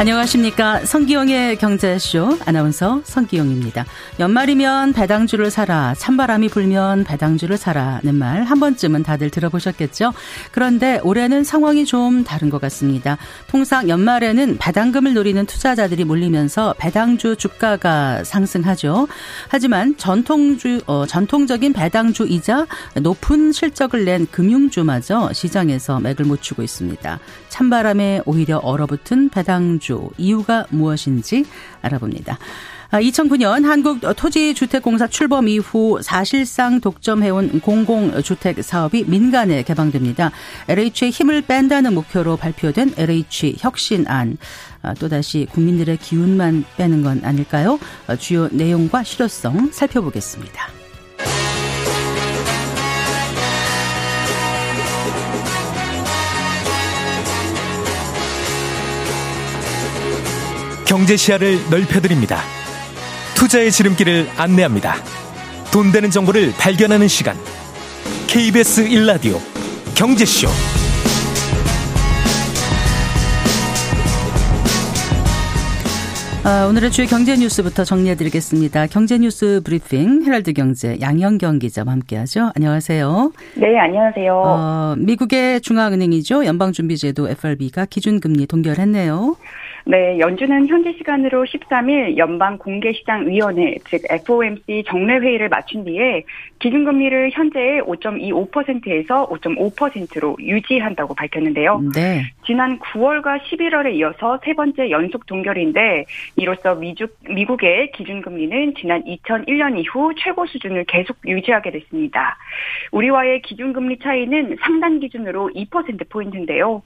안녕하십니까. 성기영의 경제쇼 아나운서 성기영입니다. 연말이면 배당주를 사라, 찬바람이 불면 배당주를 사라는 말 한 번쯤은 다들 들어보셨겠죠? 그런데 올해는 상황이 좀 다른 것 같습니다. 통상 연말에는 배당금을 노리는 투자자들이 몰리면서 배당주 주가가 상승하죠. 하지만 전통주, 어, 전통적인 배당주이자 높은 실적을 낸 금융주마저 시장에서 맥을 못 추고 있습니다. 찬바람에 오히려 얼어붙은 배당주 이유가 무엇인지 알아봅니다. 2009년 아, 한국토지주택공사 출범 이후 사실상 독점해온 공공주택 사업이 민간에 개방됩니다. LH의 힘을 뺀다는 목표로 발표된 LH 혁신안. 아, 또다시 국민들의 기운만 빼는 건 아닐까요? 아, 주요 내용과 실효성 살펴보겠습니다. 경제 시야를 넓혀드립니다. 투자의 지름길을 안내합니다. 돈 되는 정보를 발견하는 시간. KBS 1라디오 경제쇼. 아, 오늘의 주요 경제 뉴스부터 정리해드리겠습니다. 경제 뉴스 브리핑 헤럴드 경제 양영경 기자와 함께하죠. 안녕하세요. 네, 안녕하세요. 어, 미국의 중앙은행이죠. 연방준비제도 FRB가 기준금리 동결했네요. 네, 연준은 현지 시간으로 13일 연방 공개시장위원회, 즉 FOMC 정례회의를 마친 뒤에 기준금리를 현재의 5.25%에서 5.5%로 유지한다고 밝혔는데요. 네. 지난 9월과 11월에 이어서 세 번째 연속 동결인데 이로써 미국, 미국의 기준금리는 지난 2001년 이후 최고 수준을 계속 유지하게 됐습니다. 우리와의 기준금리 차이는 상단 기준으로 2%포인트인데요.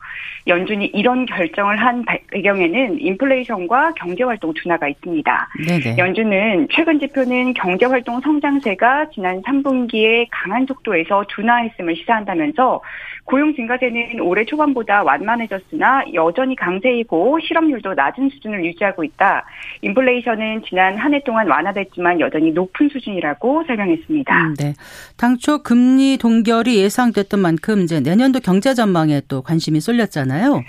연준이 이런 결정을 한 배경에는 인플레이션과 경제활동 둔화가 있습니다. 네네. 연준은 최근 지표는 경제활동 성장세가 지난 3분기에 강한 속도에서 둔화했음을 시사한다면서 고용 증가세는 올해 초반보다 완만해졌으나 여전히 강세이고 실업률도 낮은 수준을 유지하고 있다. 인플레이션은 지난 한 해 동안 완화됐지만 여전히 높은 수준이라고 설명했습니다. 음, 네. 당초 금리 동결이 예상됐던 만큼 이제 내년도 경제 전망에 또 관심이 쏠렸잖아요.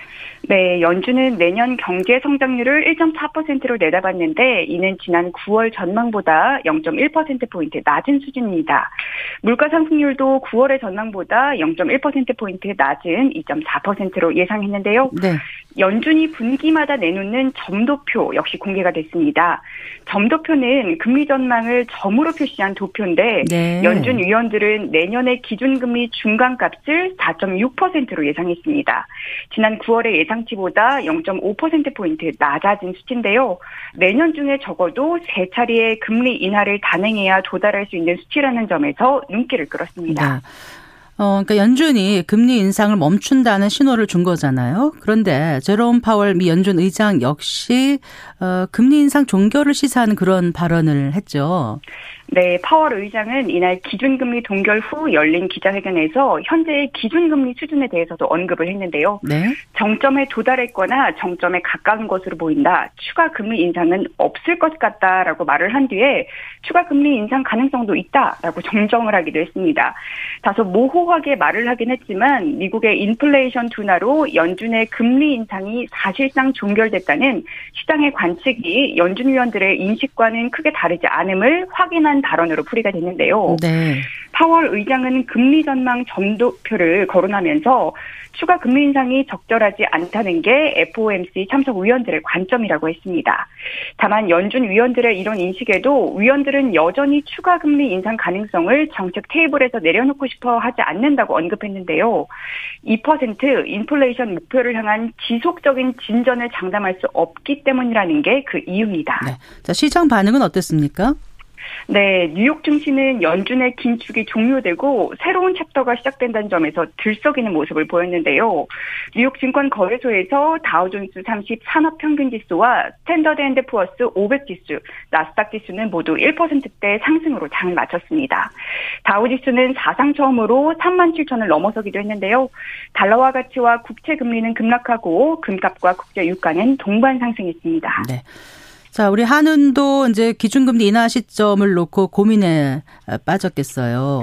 네, 연준은 내년 경제 성장률을 1.4%로 내다봤는데 이는 지난 9월 전망보다 0.1%포인트 낮은 수준입니다. 물가 상승률도 9월의 전망보다 0.1% 포인트 낮은 2.4%로 예상했는데요. 네. 연준이 분기마다 내놓는 점도표 역시 공개가 됐습니다. 점도표는 금리 전망을 점으로 표시한 도표인데 네. 연준 위원들은 내년의 기준금리 중간값을 4.6%로 예상했습니다. 지난 9월의 예상치보다 0.5%포인트 낮아진 수치인데요. 내년 중에 적어도 세 차례의 금리 인하를 단행해야 도달할 수 있는 수치라는 점에서 눈길을 끌었습니다. 네. 어, 그러니까 연준이 금리 인상을 멈춘다는 신호를 준 거잖아요. 그런데 제롬 파월 미 연준 의장 역시 어, 금리 인상 종결을 시사하는 그런 발언을 했죠. 네, 파월 의장은 이날 기준금리 동결 후 열린 기자회견에서 현재의 기준금리 수준에 대해서도 언급을 했는데요. 네. 정점에 도달했거나 정점에 가까운 것으로 보인다. 추가 금리 인상은 없을 것 같다라고 말을 한 뒤에 추가 금리 인상 가능성도 있다라고 정정을 하기도 했습니다. 다소 모호하게 말을 하긴 했지만 미국의 인플레이션 둔화로 연준의 금리 인상이 사실상 종결됐다는 시장의 관측이 연준 위원들의 인식과는 크게 다르지 않음을 확인한 한 발언으로 풀이가 됐는데요. 네. 파월 의장은 금리 전망 점도표를 거론하면서 추가 금리 인상이 적절하지 않다는 게 FOMC 참석 위원들의 관점이라고 했습니다. 다만 연준 위원들의 이런 인식에도 위원들은 여전히 추가 금리 인상 가능성을 정책 테이블에서 내려놓고 싶어 하지 않는다고 언급했는데요. 2% 인플레이션 목표를 향한 지속적인 진전을 장담할 수 없기 때문이라는 게 그 이유입니다. 네. 자, 시장 반응은 어땠습니까? 네, 뉴욕 증시는 연준의 긴축이 종료되고 새로운 챕터가 시작된다는 점에서 들썩이는 모습을 보였는데요. 뉴욕 증권 거래소에서 다우존스 30 산업 평균 지수와 스탠더드 앤드 푸어스 500 지수, 나스닥 지수는 모두 1%대 상승으로 장을 마쳤습니다. 다우 지수는 사상 처음으로 3만 7천을 넘어서기도 했는데요. 달러화 가치와 국채 금리는 급락하고 금값과 국제 유가는 동반 상승했습니다. 네. 자, 우리 한은도 이제 기준금리 인하 시점을 놓고 고민에 빠졌겠어요.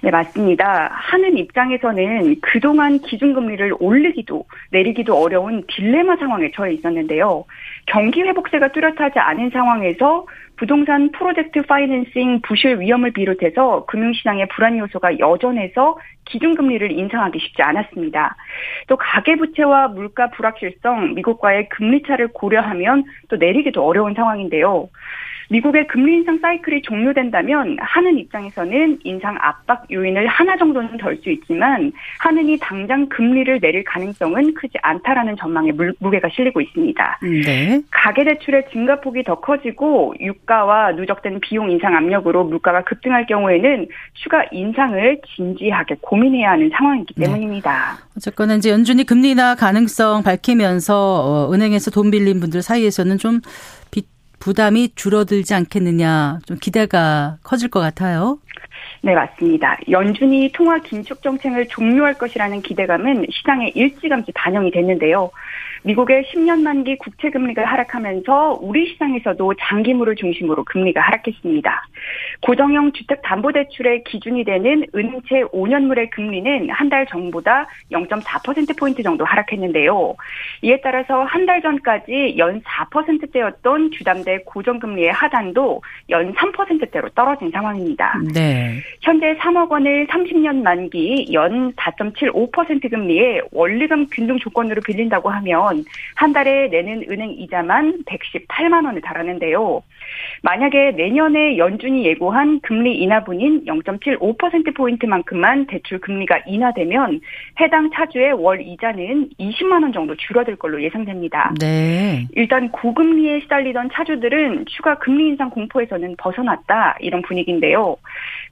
네, 맞습니다. 한은 입장에서는 그동안 기준금리를 올리기도 내리기도 어려운 딜레마 상황에 처해 있었는데요. 경기 회복세가 뚜렷하지 않은 상황에서 부동산 프로젝트 파이낸싱 부실 위험을 비롯해서 금융시장의 불안 요소가 여전해서 기준금리를 인상하기 쉽지 않았습니다. 또 가계부채와 물가 불확실성, 미국과의 금리 차를 고려하면 또 내리기도 어려운 상황인데요. 미국의 금리 인상 사이클이 종료된다면 하는 입장에서는 인상 압박 요인을 하나 정도는 덜 수 있지만 하는이 당장 금리를 내릴 가능성은 크지 않다라는 전망에 무게가 실리고 있습니다. 네. 가계 대출의 증가폭이 더 커지고 유가와 누적된 비용 인상 압력으로 물가가 급등할 경우에는 추가 인상을 진지하게 고민해야 하는 상황이기 네. 때문입니다. 네. 어쨌거나 이제 연준이 금리 인하 가능성 밝히면서 어, 은행에서 돈 빌린 분들 사이에서는 좀 부담이 줄어들지 않겠느냐 좀 기대가 커질 것 같아요. 네, 맞습니다. 연준이 통화 긴축 정책을 종료할 것이라는 기대감은 시장에 일찌감치 반영이 됐는데요. 미국의 10년 만기 국채 금리가 하락하면서 우리 시장에서도 장기물을 중심으로 금리가 하락했습니다. 고정형 주택담보대출의 기준이 되는 은채 5년물의 금리는 한 달 전보다 0.4%포인트 정도 하락했는데요. 이에 따라서 한 달 전까지 연 4%대였던 주담대 고정금리의 하단도 연 3%대로 떨어진 상황입니다. 네. 현재 3억 원을 30년 만기 연 4.75% 금리의 원리금 균등 조건으로 빌린다고 하면 한 달에 내는 은행 이자만 118만 원을 달하는데요. 만약에 내년에 연준이 예고한 금리 인하분인 0.75%포인트만큼만 대출 금리가 인하되면 해당 차주의 월 이자는 20만 원 정도 줄어들 걸로 예상됩니다. 네. 일단 고금리에 시달리던 차주들은 추가 금리 인상 공포에서는 벗어났다 이런 분위기인데요.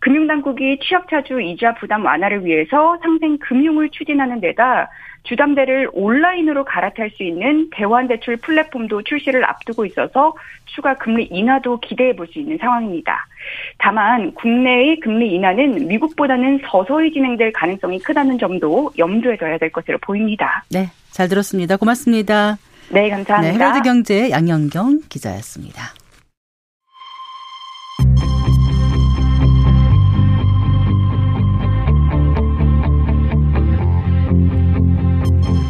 금융당국이 취약차주 이자 부담 완화를 위해서 상생 금융을 추진하는 데다 주담대를 온라인으로 갈아탈 수 있는 대환대출 플랫폼도 출시를 앞두고 있어서 추가 금리 인하도 기대해 볼 수 있는 상황입니다. 다만 국내의 금리 인하는 미국보다는 서서히 진행될 가능성이 크다는 점도 염두에 둬야 될 것으로 보입니다. 네, 잘 들었습니다. 고맙습니다. 네, 감사합니다. 네, 헤럴드 경제 양영경 기자였습니다.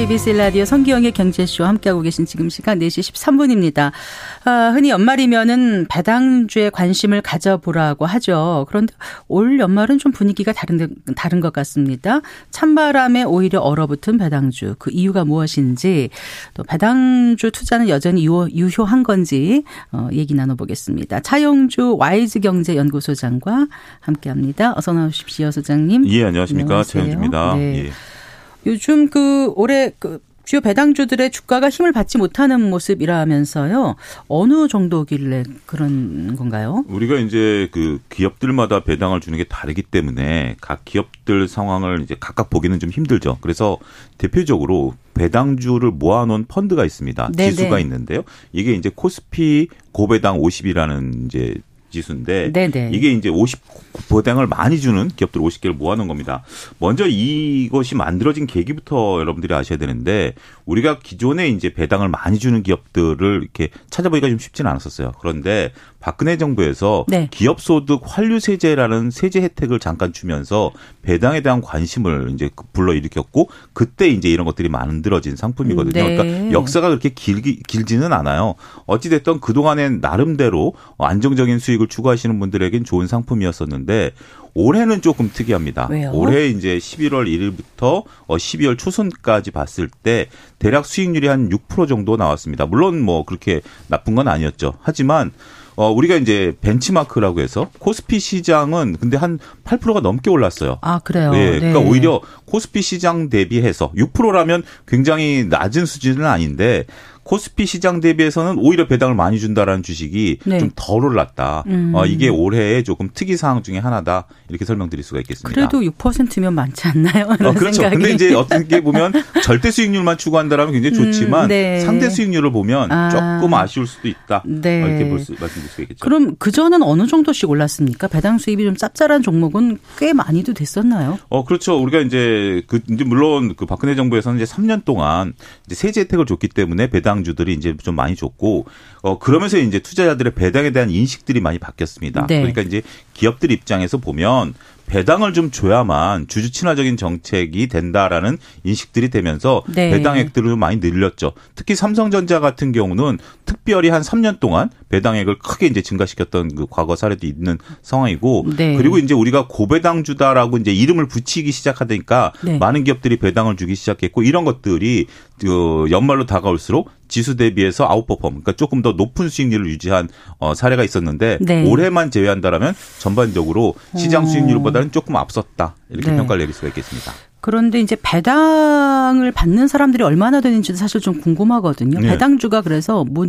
KBS 라디오 성기영의 경제쇼 함께하고 계신 지금 시간 4시 13분입니다. 아, 흔히 연말이면은 배당주에 관심을 가져보라고 하죠. 그런데 올 연말은 좀 분위기가 다른, 다른 것 같습니다. 찬바람에 오히려 얼어붙은 배당주. 그 이유가 무엇인지 또 배당주 투자는 여전히 유효, 한 건지 어, 얘기 나눠보겠습니다. 차용주 와이즈 경제연구소장과 함께합니다. 어서 나오십시오, 소장님. 예, 안녕하십니까. 차용주입니다. 네. 예. 요즘 그 올해 그 주요 배당주들의 주가가 힘을 받지 못하는 모습이라면서요. 어느 정도길래 그런 건가요? 우리가 이제 그 기업들마다 배당을 주는 게 다르기 때문에 각 기업들 상황을 이제 각각 보기는 좀 힘들죠. 그래서 대표적으로 배당주를 모아놓은 펀드가 있습니다. 네네. 지수가 있는데요. 이게 이제 코스피 고배당 50이라는 이제 지수인데 네네. 이게 이제 50보당을 많이 주는 기업들 50개를 모아놓은 겁니다. 먼저 이것이 만들어진 계기부터 여러분들이 아셔야 되는데 우리가 기존에 이제 배당을 많이 주는 기업들을 이렇게 찾아보기가 좀 쉽지는 않았었어요. 그런데 박근혜 정부에서 네. 기업 소득 환류 세제라는 세제 혜택을 잠깐 주면서 배당에 대한 관심을 이제 불러일으켰고 그때 이제 이런 것들이 만들어진 상품이거든요. 네. 그러니까 역사가 그렇게 길기, 길지는 않아요. 어찌됐든 그동안엔 나름대로 안정적인 수익 을 추구하시는 분들에겐 좋은 상품이었었는데 올해는 조금 특이합니다. 왜요? 올해 이제 11월 1일부터 12월 어, 초순까지 봤을 때 대략 수익률이 한 6% 정도 나왔습니다. 물론 뭐 그렇게 나쁜 건 아니었죠. 하지만 어, 우리가 이제 벤치마크라고 해서 코스피 시장은 근데 한 8%가 넘게 올랐어요. 아, 그래요? 예. 그러니까 네. 오히려 코스피 시장 대비해서 6%라면 굉장히 낮은 수준은 아닌데 코스피 시장 대비해서는 오히려 배당을 많이 준다라는 주식이 네. 좀덜 올랐다. 음. 어, 이게 올해의 조금 특이 사항 중에 하나다. 이렇게 설명드릴 수가 있겠습니다. 그래도 6%면 많지 않나요? 어, 그렇죠. 생각이. 근데 이제 어떻게 보면 절대 수익률만 추구한다라면 굉장히 좋지만 음, 네. 상대 수익률을 보면 아. 조금 아쉬울 수도 있다. 네. 이렇게 볼 수, 말씀드릴 수 있겠죠. 그럼 그 전은 어느 정도씩 올랐습니까? 배당 수입이 좀 짭짤한 종목은 꽤 많이도 됐었나요? 어, 그렇죠. 우리가 이제 그 이제 물론 그 박근혜 정부에서는 이제 3년 동안 이제 세제 혜택을 줬기 때문에 배당 주들이 이제 좀 많이 줬고 어 그러면서 이제 투자자들의 배당에 대한 인식들이 많이 바뀌었습니다. 네. 그러니까 이제 기업들 입장에서 보면 배당을 좀 줘야만 주주 친화적인 정책이 된다라는 인식들이 되면서 네. 배당액들을 많이 늘렸죠. 특히 삼성전자 같은 경우는 특별히 한 3년 동안 배당액을 크게 이제 증가시켰던 그 과거 사례도 있는 상황이고 네. 그리고 이제 우리가 고배당주다라고 이제 이름을 붙이기 시작하니까 네. 많은 기업들이 배당을 주기 시작했고 이런 것들이 그 연말로 다가올수록 지수 대비해서 아웃퍼폼, 그러니까 조금 더 높은 수익률을 유지한 어, 사례가 있었는데 네. 올해만 제외한다라면 전반적으로 시장 수익률보다는 조금 앞섰다 이렇게 네. 평가를 내릴 수가 있겠습니다. 그런데 이제 배당을 받는 사람들이 얼마나 되는지도 사실 좀 궁금하거든요. 네. 배당주가 그래서 뭐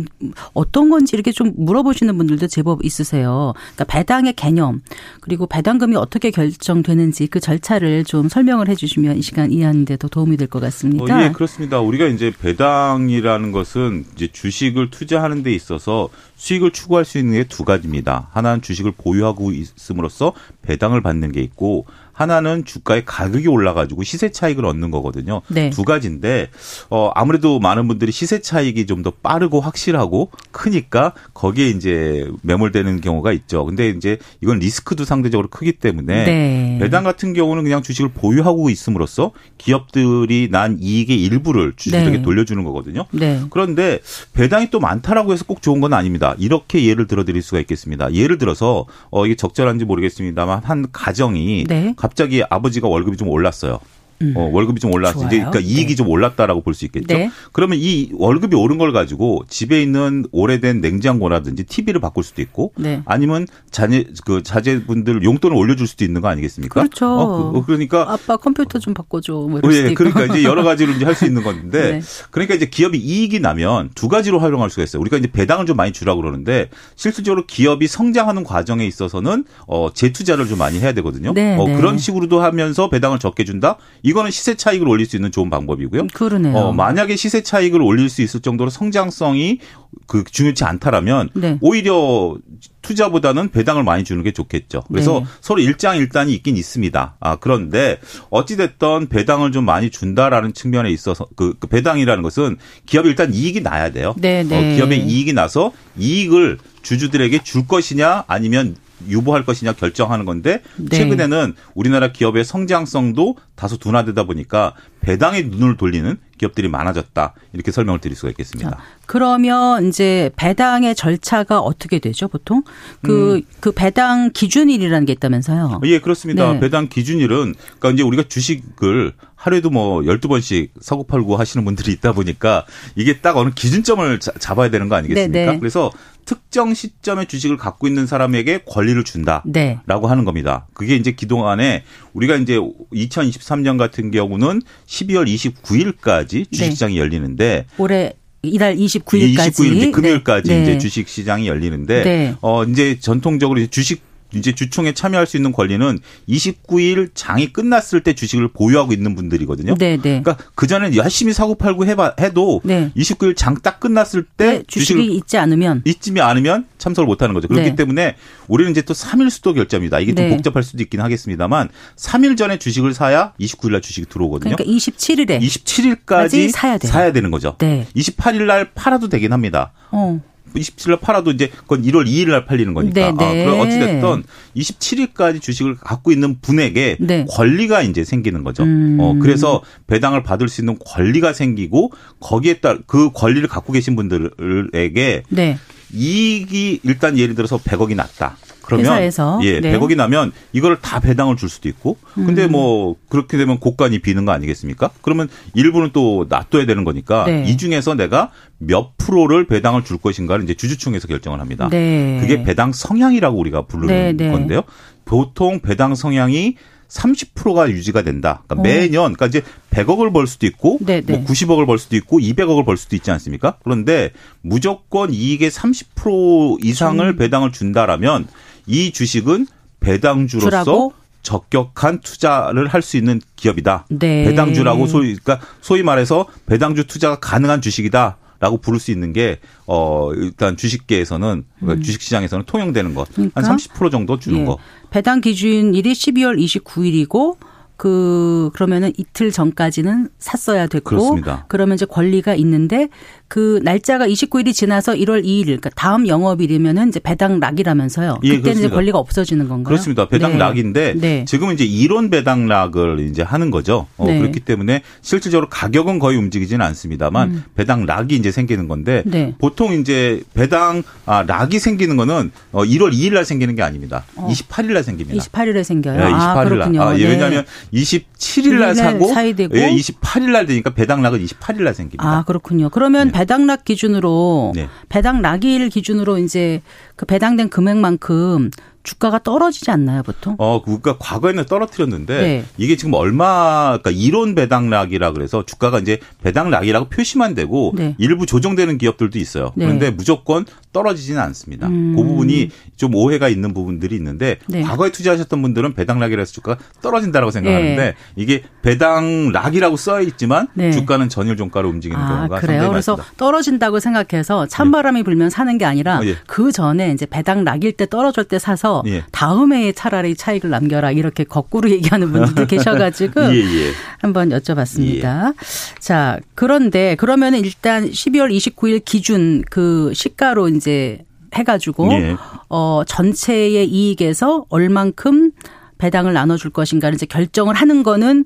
어떤 건지 이렇게 좀 물어보시는 분들도 제법 있으세요. 그러니까 배당의 개념 그리고 배당금이 어떻게 결정되는지 그 절차를 좀 설명을 해주시면 이 시간 이해하는데 더 도움이 될 것 같습니다. 어, 예, 그렇습니다. 우리가 이제 배당이라는 것은 이제 주식을 투자하는 데 있어서 수익을 추구할 수 있는 게 두 가지입니다. 하나는 주식을 보유하고 있음으로써 배당을 받는 게 있고 하나는 주가의 가격이 올라가지고 시세 차익을 얻는 거거든요. 네. 두 가지인데 어 아무래도 많은 분들이 시세 차익이 좀 더 빠르고 확실하고 크니까 거기에 이제 매몰되는 경우가 있죠. 근데 이제 이건 리스크도 상대적으로 크기 때문에 네. 배당 같은 경우는 그냥 주식을 보유하고 있음으로써 기업들이 난 이익의 일부를 주주들에게 네. 돌려주는 거거든요. 네. 그런데 배당이 또 많다라고 해서 꼭 좋은 건 아닙니다. 이렇게 예를 들어 드릴 수가 있겠습니다. 예를 들어서 어 이게 적절한지 모르겠습니다만 한 가정이 네. 갑자기 아버지가 월급이 좀 올랐어요. 음. 어, 월급이 좀 올랐어. 이제 그러니까 이익이 네. 좀 올랐다라고 볼 수 있겠죠. 네. 그러면 이 월급이 오른 걸 가지고 집에 있는 오래된 냉장고라든지 TV를 바꿀 수도 있고 네. 아니면 자녀 그 자제분들 용돈을 올려줄 수도 있는 거 아니겠습니까? 그렇죠. 어, 그, 러니까 아빠 컴퓨터 좀 바꿔줘. 뭐 이럴 예, 그러니까 이제 여러 가지로 이제 할 수 있는 건데 네. 그러니까 이제 기업이 이익이 나면 두 가지로 활용할 수가 있어요. 우리가 이제 배당을 좀 많이 주라고 그러는데 실질적으로 기업이 성장하는 과정에 있어서는 어 재투자를 좀 많이 해야 되거든요. 네, 어, 네. 그런 식으로도 하면서 배당을 적게 준다. 이 거는 시세 차익을 올릴 수 있는 좋은 방법이고요. 그러네요. 어, 만약에 시세 차익을 올릴 수 있을 정도로 성장성이 그 중요치 않다라면 네. 오히려 투자보다는 배당을 많이 주는 게 좋겠죠. 그래서 네. 서로 일장일단이 있긴 있습니다. 아, 그런데 어찌됐던 배당을 좀 많이 준다라는 측면에 있어서 그, 그 배당이라는 것은 기업이 일단 이익이 나야 돼요. 네, 네. 어, 기업의 이익이 나서 이익을 주주들에게 줄 것이냐 아니면 유보할 것이냐 결정하는 건데 네. 최근에는 우리나라 기업의 성장성도 다소 둔화되다 보니까 배당에 눈을 돌리는 기업들이 많아졌다 이렇게 설명을 드릴 수가 있겠습니다. 자, 그러면 이제 배당의 절차가 어떻게 되죠 보통 그그 음. 그 배당 기준일이라는 게 있다면서요? 예 그렇습니다. 네. 배당 기준일은 그러니까 이제 우리가 주식을 하루에도 뭐 12번씩 사고 팔고 하시는 분들이 있다 보니까 이게 딱 어느 기준점을 잡아야 되는 거 아니겠습니까? 네네. 네. 그래서 특정 시점에 주식을 갖고 있는 사람에게 권리를 준다라고 네. 하는 겁니다. 그게 이제 그동안에 우리가 이제 2023년 같은 경우는 12월 29일까지 주식시장이 네. 열리는데 올해 이달 29일까지 29일 금요일까지 네. 이제 주식 시장이 열리는데 네. 어 이제 전통적으로 주식 이제 주총에 참여할 수 있는 권리는 29일 장이 끝났을 때 주식을 보유하고 있는 분들이거든요. 네, 네. 그러니까 그 전에 열심히 사고 팔고 해봐 해도 네. 29일 장 딱 끝났을 때 네, 주식이 있지 않으면 있지 않으면 참석을 못 하는 거죠. 그렇기 네. 때문에 우리는 이제 또 3일 수도 결제입니다. 이게 좀 네. 복잡할 수도 있긴 하겠습니다만 3일 전에 주식을 사야 29일 날 주식이 들어오거든요. 그러니까 27일에 27일까지 사야, 사야 되는 거죠. 네. 28일 날 팔아도 되긴 합니다. 어. 27일 팔아도 이제 그건 1월 2일 날 팔리는 거니까. 네, 네. 아, 그럼 어찌 됐든 27일까지 주식을 갖고 있는 분에게 네. 권리가 이제 생기는 거죠. 음. 어, 그래서 배당을 받을 수 있는 권리가 생기고 거기에 따라 그 권리를 갖고 계신 분들에게 네. 이익이 일단 예를 들어서 100억이 났다. 그러면 회사에서. 예, 네. 100억이 나면 이걸 다 배당을 줄 수도 있고. 근데 음. 뭐 그렇게 되면 고간이 비는 거 아니겠습니까? 그러면 일부는 또 놔둬야 되는 거니까 네. 이 중에서 내가 몇 프로를 배당을 줄 것인가를 이제 주주총회에서 결정을 합니다. 네. 그게 배당 성향이라고 우리가 부르는 네, 네. 건데요. 보통 배당 성향이 30%가 유지가 된다. 그러니까 매년 그러니까 이제 100억을 벌 수도 있고 네네. 뭐 90억을 벌 수도 있고 200억을 벌 수도 있지 않습니까? 그런데 무조건 이익의 30% 이상을 음. 배당을 준다라면 이 주식은 배당주로서 주라고? 적격한 투자를 할 수 있는 기업이다. 네. 배당주라고 소위 그러니까 소위 말해서 배당주 투자가 가능한 주식이다. 라고 부를 수 있는 게, 어, 일단 주식계에서는, 음. 주식시장에서는 통용되는 것. 그러니까? 한30% 정도 주는 예. 거. 배당 기준일이 12월 29일이고, 그 그러면은 이틀 전까지는 샀어야 됐고 그렇습니다. 그러면 이제 권리가 있는데 그 날짜가 29일이 지나서 1월 2일 그러니까 다음 영업일이면은 이제 배당 락이라면서요. 예, 그때는 이제 권리가 없어지는 건가요? 그렇습니다. 배당 네. 락인데 네. 지금은 이제 이론 배당 락을 이제 하는 거죠. 어, 네. 그렇기 때문에 실질적으로 가격은 거의 움직이지는 않습니다만 음. 배당 락이 이제 생기는 건데 네. 보통 이제 배당 아, 락이 생기는 거는 어, 1월 2일 날 생기는 게 아닙니다. 어. 28일 날 생깁니다. 28일에 생겨요. 네, 28일 아, 날. 아, 예, 네. 왜냐하면 27일 날 사고 예, 28일 날 되니까 배당 락은 28일 날 생깁니다. 아 그렇군요. 그러면 네. 배당락 기준으로 네. 배당락일 기준으로 이제 그 배당된 금액만큼 주가가 떨어지지 않나요, 보통? 어, 그러니까 과거에는 떨어뜨렸는데 네. 이게 지금 얼마 그러니까 이론 배당락이라 그래서 주가가 이제 배당락이라고 표시만 되고 네. 일부 조정되는 기업들도 있어요. 네. 그런데 무조건 떨어지지는 않습니다. 음. 그 부분이 좀 오해가 있는 부분들이 있는데 네. 과거에 투자하셨던 분들은 배당락이라서 주가가 떨어진다라고 생각하는데 네. 이게 배당락이라고 써 있지만 네. 주가는 전일 종가로 움직이는 아, 경우가 그래요. 그래서 떨어진다고 생각해서 찬바람이 불면 사는 게 아니라 어, 예. 그 전에 이제 배당락일 때 떨어질 때 사서 예. 다음에 차라리 차익을 남겨라 이렇게 거꾸로 얘기하는 분들도 계셔가지고 예, 예. 한번 여쭤봤습니다. 예. 자 그런데 그러면은 일단 12월 29일 기준 그 시가로 이제 해가지고 예. 어 전체의 이익에서 얼만큼 배당을 나눠줄 것인가를 이제 결정을 하는 거는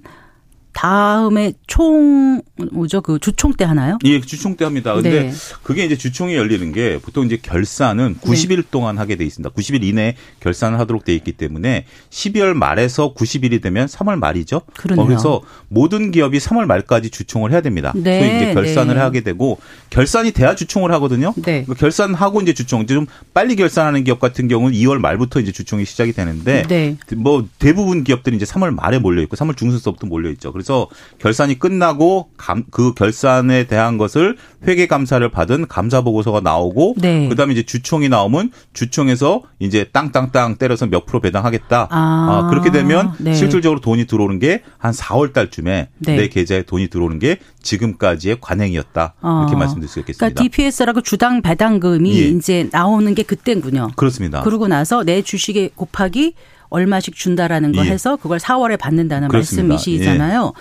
다음에 총 뭐죠 그 주총 때 하나요? 예, 주총 때 합니다. 근데 네. 그게 이제 주총이 열리는 게 보통 이제 결산은 90일 네. 동안 하게 돼 있습니다. 90일 이내에 결산을 하도록 돼 있기 때문에 12월 말에서 90일이 되면 3월 말이죠. 그러네요. 어, 그래서 모든 기업이 3월 말까지 주총을 해야 됩니다. 네. 소위 이제 결산을 네. 하게 되고 결산이 돼야 주총을 하거든요. 네. 그러니까 결산하고 이제 주총 좀 빨리 결산하는 기업 같은 경우는 2월 말부터 이제 주총이 시작이 되는데 네. 뭐 대부분 기업들이 이제 3월 말에 몰려 있고 3월 중순서부터 몰려 있죠. 그래서 그래서 결산이 끝나고 감, 그 결산에 대한 것을 회계 감사를 받은 감사 보고서가 나오고 네. 그다음에 이제 주총이 나오면 주총에서 이제 땅땅땅 때려서 몇 프로 배당하겠다. 아, 아 그렇게 되면 네. 실질적으로 돈이 들어오는 게 한 4월 달쯤에 네. 내 계좌에 돈이 들어오는 게 지금까지의 관행이었다. 이렇게 아. 말씀드릴 수 있겠습니다. 그러니까 DPS라고 주당 배당금이 예. 이제 나오는 게 그때군요. 그렇습니다. 그러고 나서 내 주식에 곱하기 얼마씩 준다라는 거 예. 해서 그걸 4월에 받는다는 그렇습니다. 말씀이시잖아요. 예.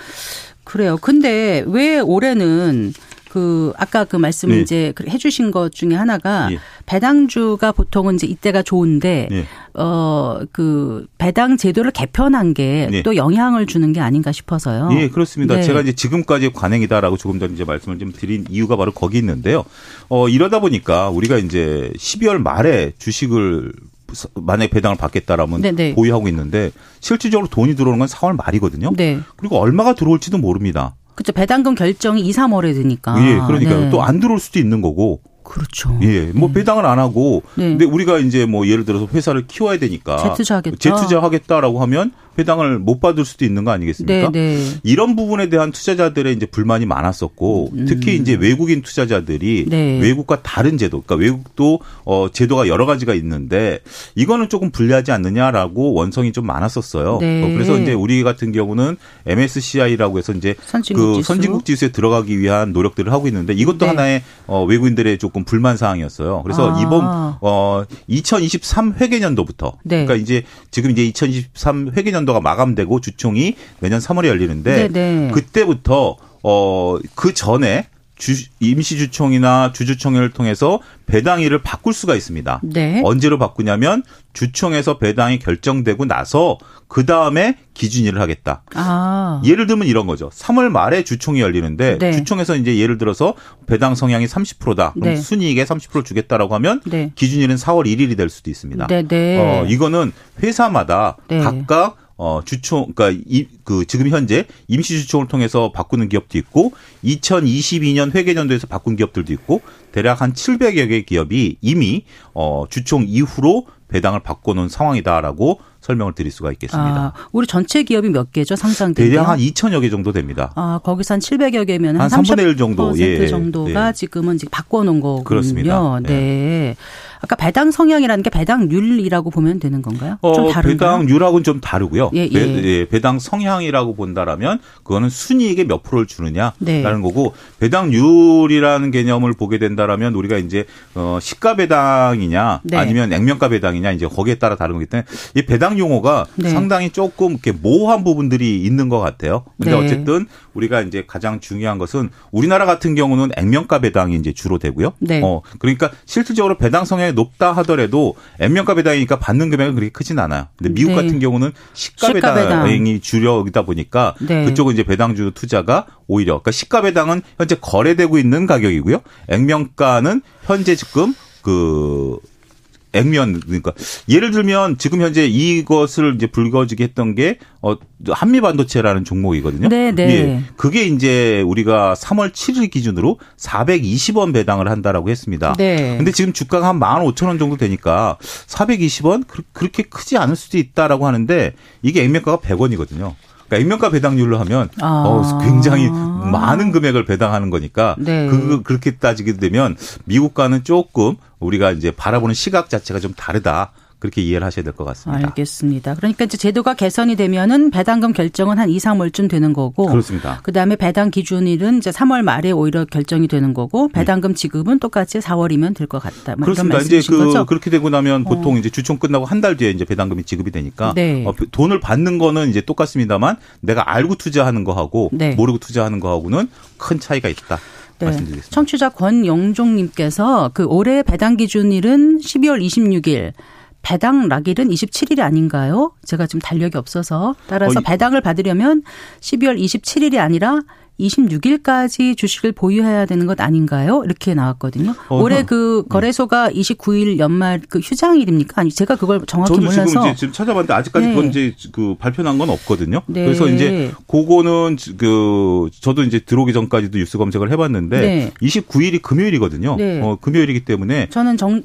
그래요. 근데 왜 올해는 그 아까 그 말씀 네. 이제 그 해주신 것 중에 하나가 예. 배당주가 보통은 이제 이때가 좋은데 예. 어그 배당 제도를 개편한 게또 예. 네. 영향을 주는 게 아닌가 싶어서요. 예, 그렇습니다. 네. 제가 이제 지금까지 관행이다라고 조금 전에 이제 말씀을 좀 드린 이유가 바로 거기 있는데요. 어 이러다 보니까 우리가 이제 12월 말에 주식을 만약에 배당을 받겠다라면 네네. 네. 보유하고 있는데 실질적으로 돈이 들어오는 건 4월 말이거든요. 네. 그리고 얼마가 들어올지도 모릅니다. 그렇죠. 배당금 결정이 2, 3월에 되니까. 예, 그러니까 네. 또안 들어올 수도 있는 거고. 그렇죠. 예, 뭐 네. 배당을 안 하고, 네. 근데 우리가 이제 뭐 예를 들어서 회사를 키워야 되니까 재투자하겠다. 재투자하겠다라고 하면 배당을 못 받을 수도 있는 거 아니겠습니까? 네, 네. 이런 부분에 대한 투자자들의 이제 불만이 많았었고 음. 특히 이제 외국인 투자자들이 네. 외국과 다른 제도, 그러니까 외국도 어 제도가 여러 가지가 있는데 이거는 조금 불리하지 않느냐라고 원성이 좀 많았었어요. 네. 어, 그래서 이제 우리 같은 경우는 MSCI라고 해서 이제 선진국 그 선진국 지수에 들어가기 위한 노력들을 하고 있는데 이것도 네. 하나의 어 외국인들의 조금 불만 사항이었어요. 그래서 아. 이번 어2023 회계년도부터 그러니까 이제 지금 이제 2023 회계년 연도가 마감되고 주총이 내년 3월에 열리는데 네네. 그때부터 어 그 전에 주, 임시주총이나 주주총회를 통해서 배당일을 바꿀 수가 있습니다. 네. 언제로 바꾸냐면 주총에서 배당이 결정되고 나서 그 다음에 기준일을 하겠다. 아. 예를 들면 이런 거죠. 3월 말에 주총이 열리는데 네. 주총에서 이제 예를 들어서 배당 성향이 30%다. 그럼 네. 순이익에 30% 주겠다라고 하면 네. 기준일은 4월 1일이 될 수도 있습니다. 네, 네. 어, 이거는 회사마다 네. 각각 어, 주총, 그러니까 이, 그 지금 현재 임시주총을 통해서 바꾸는 기업도 있고 2022년 회계년도에서 바꾼 기업들도 있고 대략 한 700여 개 기업이 이미 어, 주총 이후로 배당을 바꿔놓은 상황이다라고 설명을 드릴 수가 있겠습니다. 아, 우리 전체 기업이 몇 개죠? 상장된 대략 한 2천여 개 정도 됩니다. 아, 거기서 한 700여 개면 한 3분의 1 정도 예, 정도가 예. 지금은 지금 바꿔 놓은 거군요. 그렇습니다. 네. 네. 아까 배당 성향이라는 게 배당률이라고 보면 되는 건가요? 어, 좀 다른가요? 배당률하고는 좀 다르고요. 예, 예. 배, 예, 당 성향이라고 본다라면 그거는 순이익에 몇 프로를 주느냐라는 네. 거고 배당률이라는 개념을 보게 된다라면 우리가 이제 어, 시가 배당이냐 네. 아니면 액면가 배당이냐 이제 거기에 따라 다른 거기 때문에 이 배당 용어가 네. 상당히 조금 이렇게 모호한 부분들이 있는 것 같아요. 근데 네. 어쨌든 우리가 이제 가장 중요한 것은 우리나라 같은 경우는 액면가 배당이 이제 주로 되고요. 네. 어, 그러니까 실질적으로 배당 성향이 높다 하더라도 액면가 배당이니까 받는 금액은 그렇게 크진 않아요. 근데 미국 네. 같은 경우는 시가, 시가 배당이 주력이다 보니까 네. 그쪽은 이제 배당주 투자가 오히려 그러니까 시가 배당은 현재 거래되고 있는 가격이고요. 액면가는 현재 지금 그 액면 그러니까 예를 들면 지금 현재 이것을 이제 불거지게 했던 게 어, 한미 반도체라는 종목이거든요. 네, 네. 예. 그게 이제 우리가 3월 7일 기준으로 420원 배당을 한다라고 했습니다. 네. 근데 지금 주가가 한 15,000원 정도 되니까 420원 그렇게 크지 않을 수도 있다라고 하는데 이게 액면가가 100원이거든요. 그러니까 액면가 배당률로 하면 아. 어, 굉장히 많은 금액을 배당하는 거니까 네. 그 그렇게 따지게 되면 미국과는 조금 우리가 이제 바라보는 시각 자체가 좀 다르다. 그렇게 이해를 하셔야 될 것 같습니다. 알겠습니다. 그러니까 이제 제도가 개선이 되면은 배당금 결정은 한 2, 3월쯤 되는 거고. 그렇습니다. 그다음에 배당 기준일은 이제 3월 말에 오히려 결정이 되는 거고 배당금 지급은 똑같이 4월이면 될 것 같다. 뭐 그렇습니다. 이제 그 거죠? 그렇게 되고 나면 어. 보통 어. 이제 주총 끝나고 한 달 뒤에 이제 배당금이 지급이 되니까 네. 어, 돈을 받는 거는 이제 똑같습니다만 내가 알고 투자하는 거하고 네. 모르고 투자하는 거하고는 큰 차이가 있다. 네. 말씀드리겠습니다. 청취자 권영종님께서 그 올해 배당 기준일은 12월 26일 배당 락일은 27일이 아닌가요? 제가 지금 달력이 없어서 따라서 어, 배당을 받으려면 12월 27일이 아니라 26일까지 주식을 보유해야 되는 것 아닌가요? 이렇게 나왔거든요. 어, 올해 그 네. 거래소가 29일 연말 그 휴장일입니까? 아니 제가 그걸 정확히 저도 몰라서 지금 이제 지금 찾아봤는데 아직까지 네. 그건 이제 그 발표난 건 없거든요. 네. 그래서 이제 그거는 그 저도 이제 들어오기 전까지도 뉴스 검색을 해봤는데 네. 29일이 금요일이거든요. 네. 어, 금요일이기 때문에 저는 정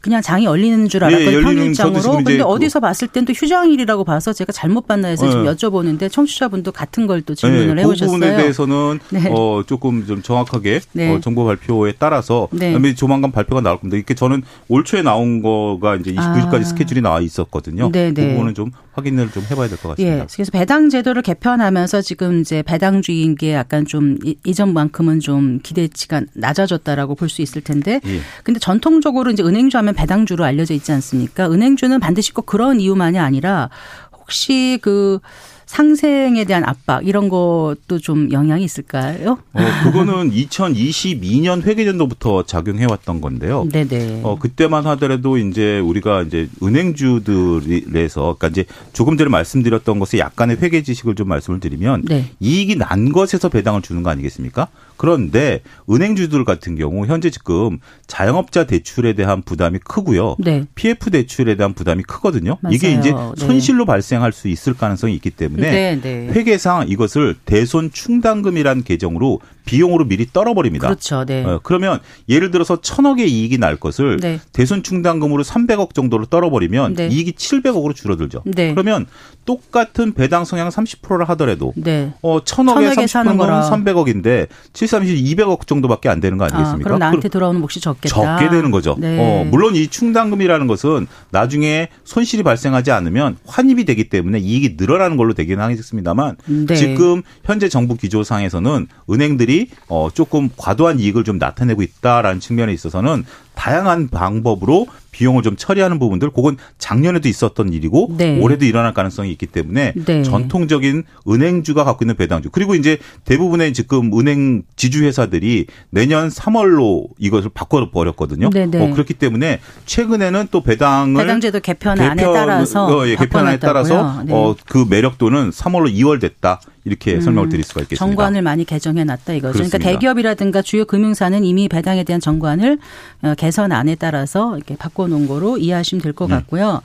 그 그냥 장이 열리는 줄 알았거든요. 예, 평일장으로. 근데 그 어디서 봤을 땐 또 휴장일이라고 봐서 제가 잘못 봤나 해서 네. 지금 여쭤보는데 청취자분도 같은 걸 또 질문을 네, 해오셨어요. 그 부분에 대해서는 네. 어, 조금 좀 정확하게 네. 어, 정보 발표에 따라서 네. 조만간 발표가 나올 겁니다. 이렇게 저는 올 초에 나온 거가 이제 29일까지 아. 스케줄이 나와 있었거든요. 네, 그 부분은 좀 확인을 좀 해봐야 될 것 같습니다. 예. 그래서 배당 제도를 개편하면서 지금 이제 배당주의인 게 약간 좀 이전만큼은 좀 기대치가 낮아졌다라고 볼 수 있을 텐데, 예. 근데 전통적으로 이제 은행주 하면 배당주로 알려져 있지 않습니까? 은행주는 반드시 꼭 그런 이유만이 아니라 혹시 그 상생에 대한 압박 이런 것도 좀 영향이 있을까요? 어, 그거는 2022년 회계연도부터 작용해 왔던 건데요. 네네. 어, 그때만 하더라도 이제 우리가 이제 은행주들에서 그러니까 이제 조금 전에 말씀드렸던 것에 약간의 회계 지식을 좀 말씀을 드리면 네. 이익이 난 것에서 배당을 주는 거 아니겠습니까? 그런데 은행주들 같은 경우 현재 지금 자영업자 대출에 대한 부담이 크고요. 네. PF 대출에 대한 부담이 크거든요. 맞아요. 이게 이제 네. 손실로 네. 발생할 수 있을 가능성이 있기 때문에 네, 네. 회계상 이것을 대손 충당금이란 계정으로 비용으로 미리 떨어버립니다. 그렇죠. 네. 어, 그러면 예를 들어서 천억의 이익이 날 것을 네. 대손 충당금으로 300억 정도로 떨어버리면 네. 이익이 700억으로 줄어들죠. 네. 그러면 똑같은 배당 성향 30%를 하더라도 네. 어, 천억에 30%는 300억인데 7, 30, 200억 정도밖에 안 되는 거 아니겠습니까? 아, 그럼 나한테 들어오는 몫이 적겠다. 적게 되는 거죠. 네. 어, 물론 이 충당금이라는 것은 나중에 손실이 발생하지 않으면 환입이 되기 때문에 이익이 늘어나는 걸로 되긴 하겠습니다만 네. 지금 현재 정부 기조상에서는 은행들이 어 조금 과도한 이익을 좀 나타내고 있다라는 측면에 있어서는 다양한 방법으로 비용을 좀 처리하는 부분들 그건 작년에도 있었던 일이고 네. 올해도 일어날 가능성이 있기 때문에 네. 전통적인 은행주가 갖고 있는 배당주 그리고 이제 대부분의 지금 은행 지주 회사들이 내년 3월로 이것을 바꿔 버렸거든요. 네, 네. 어, 그렇기 때문에 최근에는 또 배당을 배당제도 개편안에 따라서 어, 예, 개편안에 따라서 네. 어, 그 매력도는 3월로 2월 됐다. 이렇게 음, 설명을 드릴 수가 있겠습니다. 정관을 많이 개정해 놨다 이거죠. 그러니까 그렇습니다. 그러니까 대기업이라든가 주요 금융사는 이미 배당에 대한 정관을 어, 개선안에 따라서 이렇게 바꿔놓은 거로 이해하시면 될것 네. 같고요.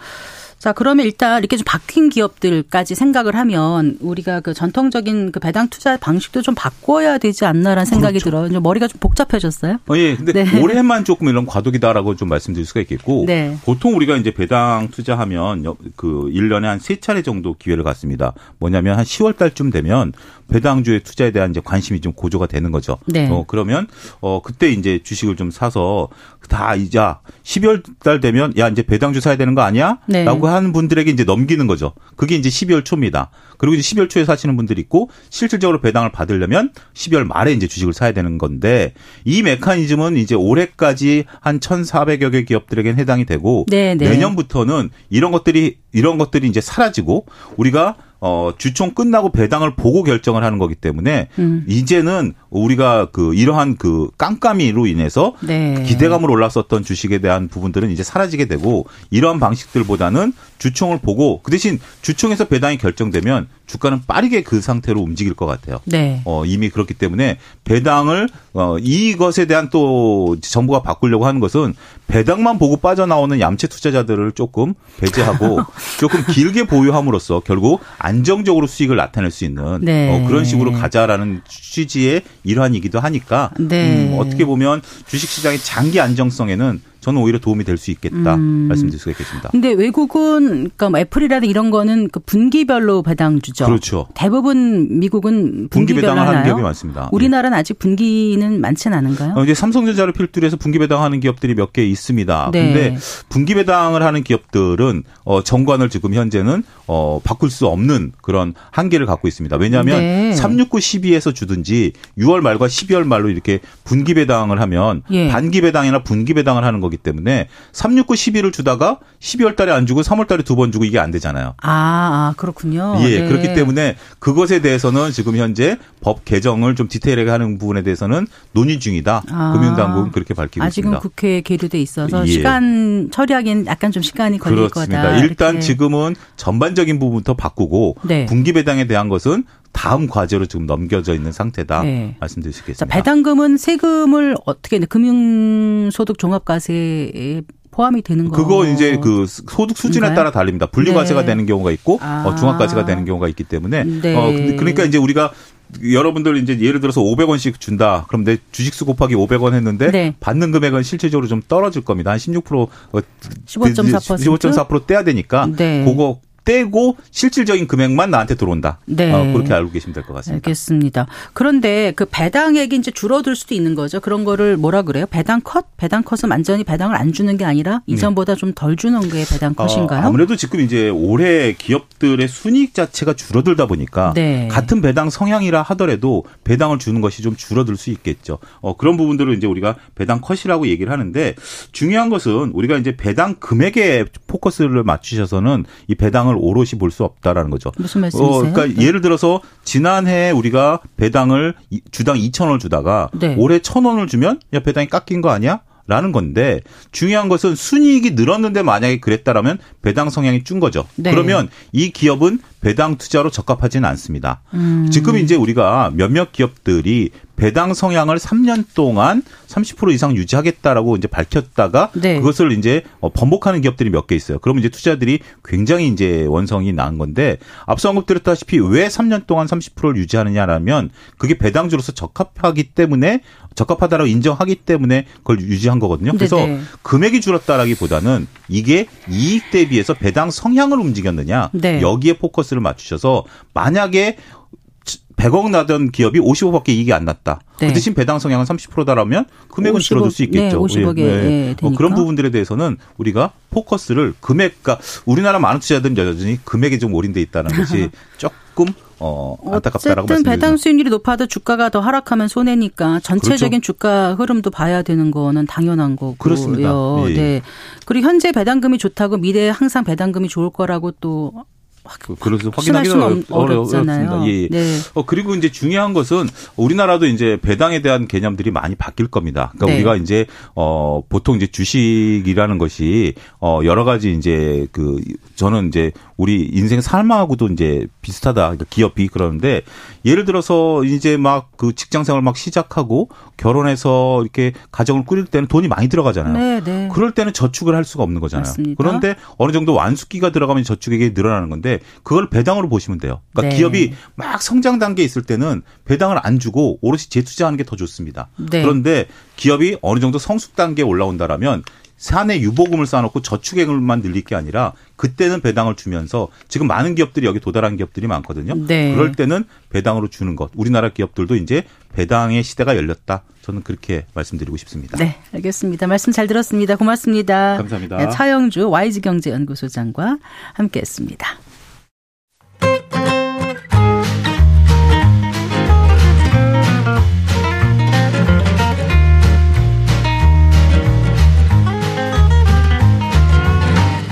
자, 그러면 일단 이렇게 좀 바뀐 기업들까지 생각을 하면 우리가 그 전통적인 그 배당 투자 방식도 좀 바꿔야 되지 않나라는 생각이 그렇죠. 들어요. 머리가 좀 복잡해졌어요. 어, 예. 근데 네. 올해만 조금 이런 과도기다라고 좀 말씀드릴 수가 있겠고 네. 보통 우리가 이제 배당 투자하면 그 1년에 한 세 차례 정도 기회를 갖습니다. 뭐냐면 한 10월 달쯤 되면 배당주의 투자에 대한 이제 관심이 좀 고조가 되는 거죠. 네. 어, 그러면 어 그때 이제 주식을 좀 사서 다 이제 12월 달 되면 야 이제 배당주 사야 되는 거 아니야? 네. 라고 하는 분들에게 이제 넘기는 거죠. 그게 이제 12월 초입니다. 그리고 이제 12월 초에 사시는 분들이 있고 실질적으로 배당을 받으려면 12월 말에 이제 주식을 사야 되는 건데 이 메커니즘은 이제 올해까지 한 1,400여 개 기업들에게는 해당이 되고 네, 네. 내년부터는 이런 것들이 이런 것들이 이제 사라지고 우리가 어, 주총 끝나고 배당을 보고 결정을 하는 거기 때문에 음. 이제는 우리가 그 이러한 그 깜깜이로 인해서 네. 기대감을 올랐었던 주식에 대한 부분들은 이제 사라지게 되고 이러한 방식들보다는 주총을 보고 그 대신 주총에서 배당이 결정되면 주가는 빠르게 그 상태로 움직일 것 같아요. 네. 어, 이미 그렇기 때문에 배당을 어, 이것에 대한 또 정부가 바꾸려고 하는 것은 배당만 보고 빠져나오는 얌체 투자자들을 조금 배제하고 조금 길게 보유함으로써 결국 안 정적으로 수익을 나타낼 수 있는 네. 어, 그런 식으로 가자라는 취지의 일환이기도 하니까 네. 음, 어떻게 보면 주식시장의 장기 안정성에는 저는 오히려 도움이 될 수 있겠다 음. 말씀드릴 수가 있겠습니다. 근데 외국은 그러니까 뭐 애플이라든 이런 거는 그 분기별로 배당 주죠. 그렇죠. 대부분 미국은 분기 배당을 하는 기업이 많습니다. 우리나라는 네. 아직 분기는 많지는 않은가요? 어, 이제 삼성전자를 필두로 해서 분기 배당하는 기업들이 몇 개 있습니다. 네. 근데 분기 배당을 하는 기업들은 어 정관을 지금 현재는 어 바꿀 수 없는 그런 한계를 갖고 있습니다. 왜냐하면 네. 369 12에서 주든지 6월 말과 12월 말로 이렇게 분기 배당을 하면 예. 반기 배당이나 분기 배당을 하는 거기 거기 때문에 369 12를 주다가 12월 달에 안 주고 3월 달에 두 번 주고 이게 안 되잖아요. 아, 아 그렇군요. 예, 네. 그렇기 때문에 그것에 대해서는 지금 현재 법 개정을 좀 디테일하게 하는 부분에 대해서는 논의 중이다. 아, 금융당국은 그렇게 밝히고 아직은 있습니다. 아직은 국회에 계류돼 있어서 예. 시간 처리하기엔 약간 좀 시간이 걸릴 그렇습니다. 거다. 일단 이렇게. 지금은 전반적인 부분부터 바꾸고 네. 분기 배당에 대한 것은 다음 과제로 지금 넘겨져 있는 상태다 네. 말씀드릴 수 있겠습니다. 배당금은 세금을 어떻게 금융소득 종합과세에 포함이 되는 거. 그거 이제 그 소득 수준에 따라 달립니다. 분리과세가 네. 되는 경우가 있고 아. 어, 중앙과세가 되는 경우가 있기 때문에 네. 어 그러니까 이제 우리가 여러분들 이제 예를 들어서 500원씩 준다. 그럼 내 주식수 곱하기 500원 했는데 네. 받는 금액은 실질적으로 좀 떨어질 겁니다. 한 16% 15.4% 15.4% 떼야 되니까 네. 그거 떼고 실질적인 금액만 나한테 들어온다. 네. 어, 그렇게 알고 계시면 될 것 같습니다. 알겠습니다. 그런데 그 배당액이 이제 줄어들 수도 있는 거죠. 그런 거를 뭐라 그래요? 배당 컷? 배당 컷은 완전히 배당을 안 주는 게 아니라 이전보다 네. 좀덜 주는 게 배당 컷인가요? 어, 아무래도 지금 이제 올해 기업들의 순이익 자체가 줄어들다 보니까 네. 같은 배당 성향이라 하더라도 배당을 주는 것이 좀 줄어들 수 있겠죠. 어, 그런 부분들을 이제 우리가 배당 컷이라고 얘기를 하는데 중요한 것은 우리가 이제 배당 금액에 포커스를 맞추셔서는 이 배당을 배당을 오롯이 볼 수 없다라는 거죠. 무슨 말씀이세요? 어, 그러니까 네. 예를 들어서 지난해 우리가 배당을 주당 2,000원을 주다가 네. 올해 1,000원을 주면 야 배당이 깎인 거 아니야? 라는 건데 중요한 것은 순이익이 늘었는데 만약에 그랬다라면 배당 성향이 준 거죠. 네. 그러면 이 기업은 배당 투자로 적합하지는 않습니다. 음. 지금 이제 우리가 몇몇 기업들이 배당 성향을 3년 동안 30% 이상 유지하겠다라고 이제 밝혔다가 네. 그것을 이제 어, 번복하는 기업들이 몇 개 있어요. 그러면 이제 투자들이 굉장히 이제 원성이 난 건데 앞서 언급드렸다시피 왜 3년 동안 30%를 유지하느냐라면 그게 배당주로서 적합하기 때문에 적합하다라고 인정하기 때문에 그걸 유지한 거거든요. 그래서 네네. 금액이 줄었다라기보다는 이게 이익 대비해서 배당 성향을 움직였느냐 네. 여기에 포커스를 맞추셔서 만약에 100억 나던 기업이 55밖에 이익이 안 났다. 네. 그 대신 배당 성향은 30%다라면 금액은 50억, 줄어들 수 있겠죠. 네, 50억에 예, 네. 뭐 그런 부분들에 대해서는 우리가 포커스를 금액, 과 우리나라 많은 투자들은 여전히 금액에 좀 올인돼 있다는 것이 조금 어, 안타깝다라고 어쨌든 배당 수익률이 높아도 주가가 더 하락하면 손해니까 전체적인 그렇죠. 주가 흐름도 봐야 되는 거는 당연한 거고요. 그렇습니다. 예. 네. 그리고 현재 배당금이 좋다고 미래에 항상 배당금이 좋을 거라고 또 그, 그래서 확인하기가 어렵습니다. 예. 네. 어 그리고 이제 중요한 것은 우리나라도 이제 배당에 대한 개념들이 많이 바뀔 겁니다. 그러니까 네. 우리가 이제 어 보통 이제 주식이라는 것이 어 여러 가지 이제 그 저는 이제 우리 인생 삶하고도 이제 비슷하다. 그러니까 기업이 그러는데 예를 들어서 이제 막 그 직장 생활 막 시작하고 결혼해서 이렇게 가정을 꾸릴 때는 돈이 많이 들어가잖아요. 네, 네. 그럴 때는 저축을 할 수가 없는 거잖아요. 맞습니다. 그런데 어느 정도 완숙기가 들어가면 저축액이 늘어나는 건데 그걸 배당으로 보시면 돼요. 그러니까 네. 기업이 막 성장 단계에 있을 때는 배당을 안 주고 오롯이 재투자하는 게 더 좋습니다. 네. 그런데 기업이 어느 정도 성숙 단계에 올라온다라면 사내 유보금을 쌓아놓고 저축액을만 늘릴 게 아니라 그때는 배당을 주면서 지금 많은 기업들이 여기 도달한 기업들이 많거든요. 네. 그럴 때는 배당으로 주는 것. 우리나라 기업들도 이제 배당의 시대가 열렸다. 저는 그렇게 말씀드리고 싶습니다. 네, 알겠습니다. 말씀 잘 들었습니다. 고맙습니다. 감사합니다. 네, 차영주 YG경제연구소장과 함께했습니다.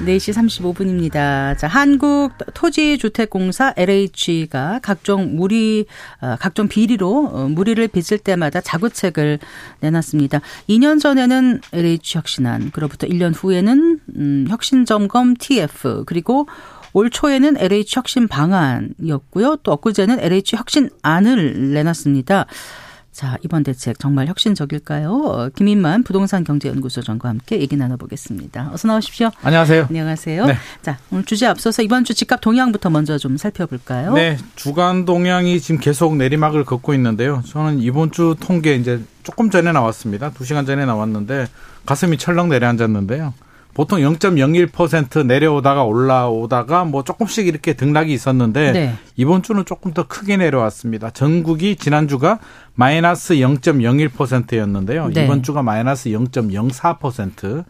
4시 35분입니다. 자, 한국 토지주택공사 LH가 각종 무리, 어, 각종 비리로 어, 무리를 빚을 때마다 자구책을 내놨습니다. 2년 전에는 LH 혁신안, 그로부터 1년 후에는 음, 혁신점검 TF, 그리고 올 초에는 LH 혁신 방안이었고요. 또 엊그제는 LH 혁신안을 내놨습니다. 자, 이번 대책 정말 혁신적일까요? 어, 김인만 부동산 경제연구소장과 함께 얘기 나눠보겠습니다. 어서 나오십시오. 안녕하세요. 안녕하세요. 네. 자, 오늘 주제 앞서서 이번 주 집값 동향부터 먼저 좀 살펴볼까요? 네, 주간 동향이 지금 계속 내리막을 걷고 있는데요. 저는 이번 주 통계 이제 조금 전에 나왔습니다. 두 시간 전에 나왔는데 가슴이 철렁 내려앉았는데요. 보통 0.01% 내려오다가 올라오다가 뭐 조금씩 이렇게 등락이 있었는데 네. 이번 주는 조금 더 크게 내려왔습니다. 전국이 지난주가 마이너스 0.01%였는데요. 네. 이번 주가 마이너스 0.04%.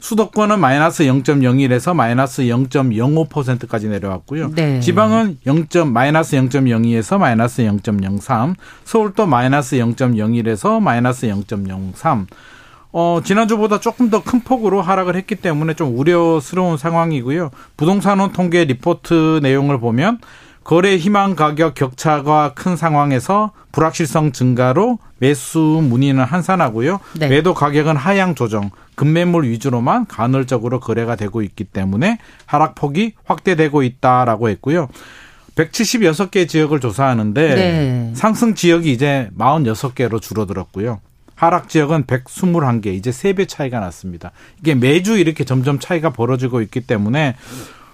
수도권은 마이너스 0.01에서 마이너스 0.05%까지 내려왔고요. 네. 지방은 0. 마이너스 0.02에서 마이너스 0.03, 서울도 마이너스 0.01에서 마이너스 0.03. 어, 지난주보다 조금 더 큰 폭으로 하락을 했기 때문에 좀 우려스러운 상황이고요. 부동산원 통계 리포트 내용을 보면 거래 희망 가격 격차가 큰 상황에서 불확실성 증가로 매수 문의는 한산하고요. 네. 매도 가격은 하향 조정, 급매물 위주로만 간헐적으로 거래가 되고 있기 때문에 하락폭이 확대되고 있다라고 했고요. 176개 지역을 조사하는데 네. 상승 지역이 이제 46개로 줄어들었고요. 하락 지역은 121개, 이제 3배 차이가 났습니다. 이게 매주 이렇게 점점 차이가 벌어지고 있기 때문에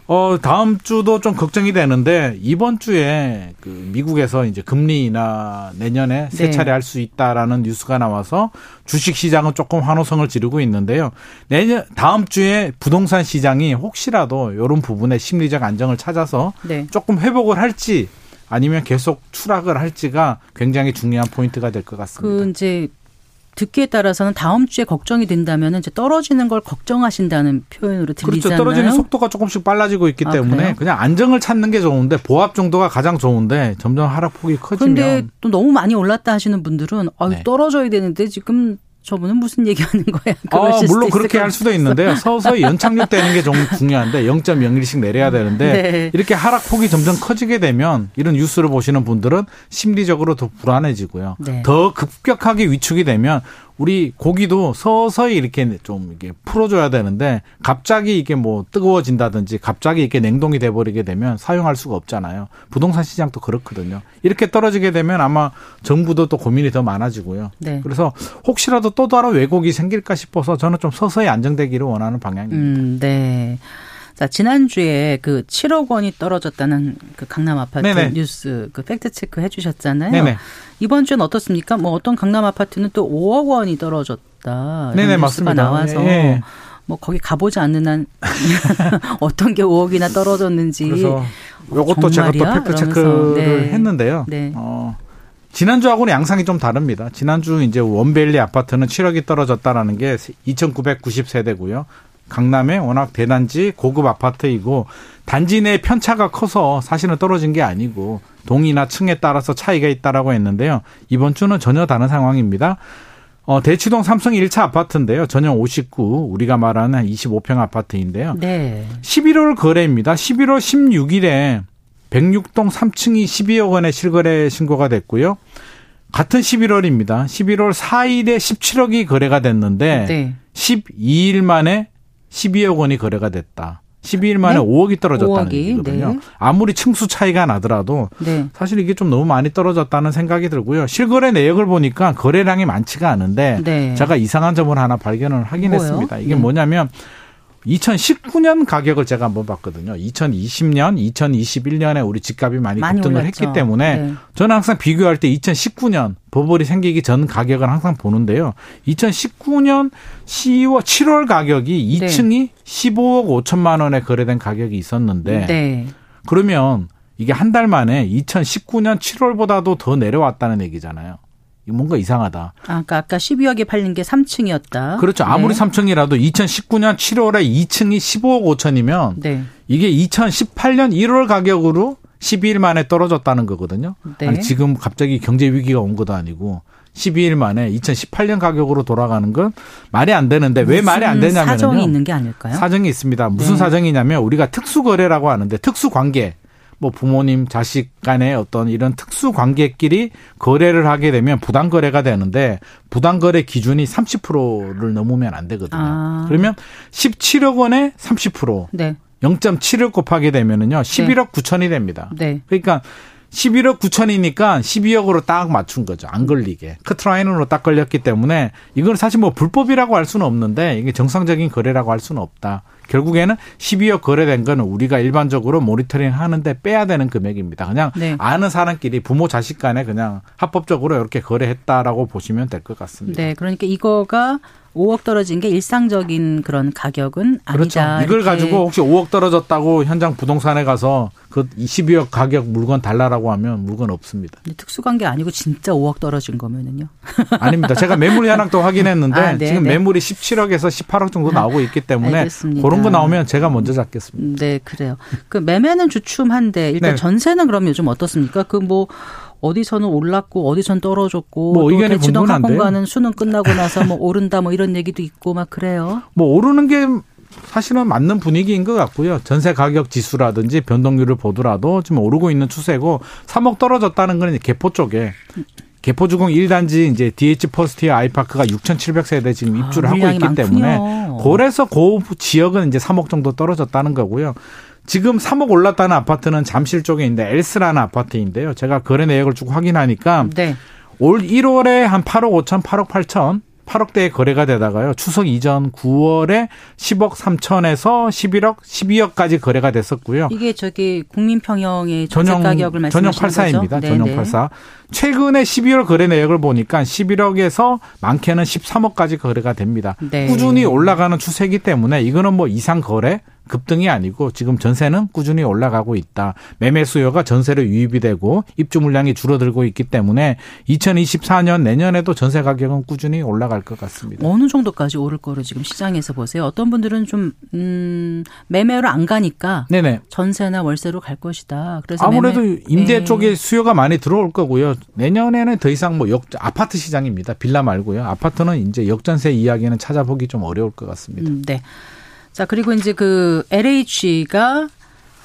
어, 다음 주도 좀 걱정이 되는데 이번 주에 그 미국에서 이제 금리나 내년에 세 네. 차례 네. 할수 있다라는 뉴스가 나와서 주식 시장은 조금 환호성을 지르고 있는데요. 내년 다음 주에 부동산 시장이 혹시라도 이런 부분에 심리적 안정을 찾아서 네. 조금 회복을 할지 아니면 계속 추락을 할지가 굉장히 중요한 포인트가 될 것 같습니다. 그 이제 듣기에 따라서는 다음 주에 걱정이 된다면 이제 떨어지는 걸 걱정하신다는 표현으로 들리잖아요. 그렇죠. 떨어지는 속도가 조금씩 빨라지고 있기 아, 때문에 그래요? 그냥 안정을 찾는 게 좋은데 보합 정도가 가장 좋은데 점점 하락폭이 커지면 그런데 또 너무 많이 올랐다 하시는 분들은 아, 네. 떨어져야 되는데 지금 저분은 무슨 얘기하는 거야? 아, 물론 그렇게 할 수도 있는데요. 서서히 연착륙되는 게 좀 중요한데 0.01씩 내려야 되는데 네. 이렇게 하락폭이 점점 커지게 되면 이런 뉴스를 보시는 분들은 심리적으로 더 불안해지고요. 네. 더 급격하게 위축이 되면 우리 고기도 서서히 이렇게 좀 이게 풀어줘야 되는데 갑자기 이게 뭐 뜨거워진다든지 갑자기 이렇게 냉동이 돼버리게 되면 사용할 수가 없잖아요. 부동산 시장도 그렇거든요. 이렇게 떨어지게 되면 아마 정부도 또 고민이 더 많아지고요. 네. 그래서 혹시라도 또 다른 왜곡이 생길까 싶어서 저는 좀 서서히 안정되기를 원하는 방향입니다. 음, 네. 자, 지난주에 그 7억 원이 떨어졌다는 그 강남 아파트 네네. 뉴스 그 팩트 체크 해 주셨잖아요. 네네. 이번 주는 어떻습니까? 뭐 어떤 강남 아파트는 또 5억 원이 떨어졌다. 네네, 뉴스가 맞습니다. 나와서 예. 뭐 거기 가보지 않는 한 어떤 게 5억이나 떨어졌는지. 그래서 이것도 제가 또 팩트 체크를 네. 했는데요. 네. 어. 지난주하고는 양상이 좀 다릅니다. 지난주 이제 원베일리 아파트는 7억이 떨어졌다라는 게 2,990세대고요. 강남에 워낙 대단지 고급 아파트이고 단지 내 편차가 커서 사실은 떨어진 게 아니고 동이나 층에 따라서 차이가 있다라고 했는데요. 이번 주는 전혀 다른 상황입니다. 어, 대치동 삼성 1차 아파트인데요. 전용 59, 우리가 말하는 25평 아파트인데요. 네. 11월 거래입니다. 11월 16일에 106동 3층이 12억 원의 실거래 신고가 됐고요. 같은 11월입니다. 11월 4일에 17억이 거래가 됐는데 네. 12일 만에 12억 원이 거래가 됐다. 12일 만에 네? 5억이 떨어졌다는 5억이, 얘기거든요. 네. 아무리 층수 차이가 나더라도 네. 사실 이게 좀 너무 많이 떨어졌다는 생각이 들고요. 실거래 내역을 보니까 거래량이 많지가 않은데 네. 제가 이상한 점을 하나 발견을 하긴 뭐요? 했습니다. 이게 네. 뭐냐면 2019년 가격을 제가 한번 봤거든요. 2020년, 2021년에 우리 집값이 많이, 많이 급등을 올랐죠. 했기 때문에 네. 저는 항상 비교할 때 2019년 버블이 생기기 전 가격을 항상 보는데요. 2019년 10월 7월 가격이 2층이 네. 15억 5천만 원에 거래된 가격이 있었는데 네. 그러면 이게 한 달 만에 2019년 7월보다도 더 내려왔다는 얘기잖아요. 뭔가 이상하다. 아, 그러니까 아까 12억에 팔린 게 3층이었다. 그렇죠. 아무리 네. 3층이라도 2019년 7월에 2층이 15억 5천이면 네. 이게 2018년 1월 가격으로 12일 만에 떨어졌다는 거거든요. 네. 아니 지금 갑자기 경제 위기가 온 것도 아니고 12일 만에 2018년 가격으로 돌아가는 건 말이 안 되는데 왜 말이 안 되냐면요. 사정이 있는 게 아닐까요? 사정이 있습니다. 무슨 네. 사정이냐면 우리가 특수 거래라고 하는데 특수 관계 뭐 부모님 자식 간의 어떤 이런 특수 관계끼리 거래를 하게 되면 부당 거래가 되는데 부당 거래 기준이 30%를 넘으면 안 되거든요. 아. 그러면 17억 원에 30% 네. 0.7을 곱하게 되면은요 11억 네. 9천이 됩니다. 네. 그러니까 11억 9천이니까 12억으로 딱 맞춘 거죠. 안 걸리게. 커트라인으로 딱 걸렸기 때문에 이건 사실 뭐 불법이라고 할 수는 없는데 이게 정상적인 거래라고 할 수는 없다. 결국에는 12억 거래된 거는 우리가 일반적으로 모니터링 하는데 빼야 되는 금액입니다. 그냥 네. 아는 사람끼리 부모 자식 간에 그냥 합법적으로 이렇게 거래했다라고 보시면 될 것 같습니다. 네. 그러니까 이거가 5억 떨어진 게 일상적인 그런 가격은 그렇죠. 아니다. 이걸 가지고 혹시 5억 떨어졌다고 현장 부동산에 가서 그 22억 가격 물건 달라라고 하면 물건 없습니다. 특수관계 아니고 진짜 5억 떨어진 거면은요? 아닙니다. 제가 매물 현황도 확인했는데 아, 네, 지금 네. 매물이 17억에서 18억 정도 나오고 있기 때문에 알겠습니다. 그런 거 나오면 제가 먼저 잡겠습니다. 네, 그래요. 그 매매는 주춤한데 일단 네. 전세는 그럼 요즘 어떻습니까? 그뭐 어디서는 올랐고 어디선 떨어졌고 뭐 또 대치동 학원가는 수능 끝나고 나서 뭐 오른다 뭐 이런 얘기도 있고 막 그래요. 뭐 오르는 게 사실은 맞는 분위기인 것 같고요. 전세 가격 지수라든지 변동률을 보더라도 지금 오르고 있는 추세고 3억 떨어졌다는 건 개포 쪽에 개포주공 1단지 이제 디에이치 퍼스티어 아이파크가 6,700세대 지금 입주를 아, 하고 있기 많군요. 때문에 고래서 고 지역은 이제 3억 정도 떨어졌다는 거고요. 지금 3억 올랐다는 아파트는 잠실 쪽에 있는데 엘스라는 아파트인데요. 제가 거래 내역을 쭉 확인하니까 네. 올 1월에 한 8억 5천, 8억 8천 8억대의 거래가 되다가요. 추석 이전 9월에 10억 3천에서 11억, 12억까지 거래가 됐었고요. 이게 저기 국민평형의 전용 가격을 말씀하시는 전용 84입니다. 거죠? 전용 84. 최근에 12월 거래 내역을 보니까 11억에서 많게는 13억까지 거래가 됩니다. 네. 꾸준히 올라가는 추세이기 때문에 이거는 뭐 이상 거래 급등이 아니고 지금 전세는 꾸준히 올라가고 있다. 매매 수요가 전세로 유입이 되고 입주 물량이 줄어들고 있기 때문에 2024년 내년에도 전세 가격은 꾸준히 올라갈 것 같습니다. 어느 정도까지 오를 거로 지금 시장에서 보세요. 어떤 분들은 좀 음, 매매로 안 가니까 네네. 전세나 월세로 갈 것이다. 그래서 아무래도 매매, 임대 네. 쪽에 수요가 많이 들어올 거고요. 내년에는 더 이상 뭐 역, 아파트 시장입니다. 빌라 말고요. 아파트는 이제 역전세 이야기는 찾아보기 좀 어려울 것 같습니다. 음, 네. 자, 그리고 이제 그 LH가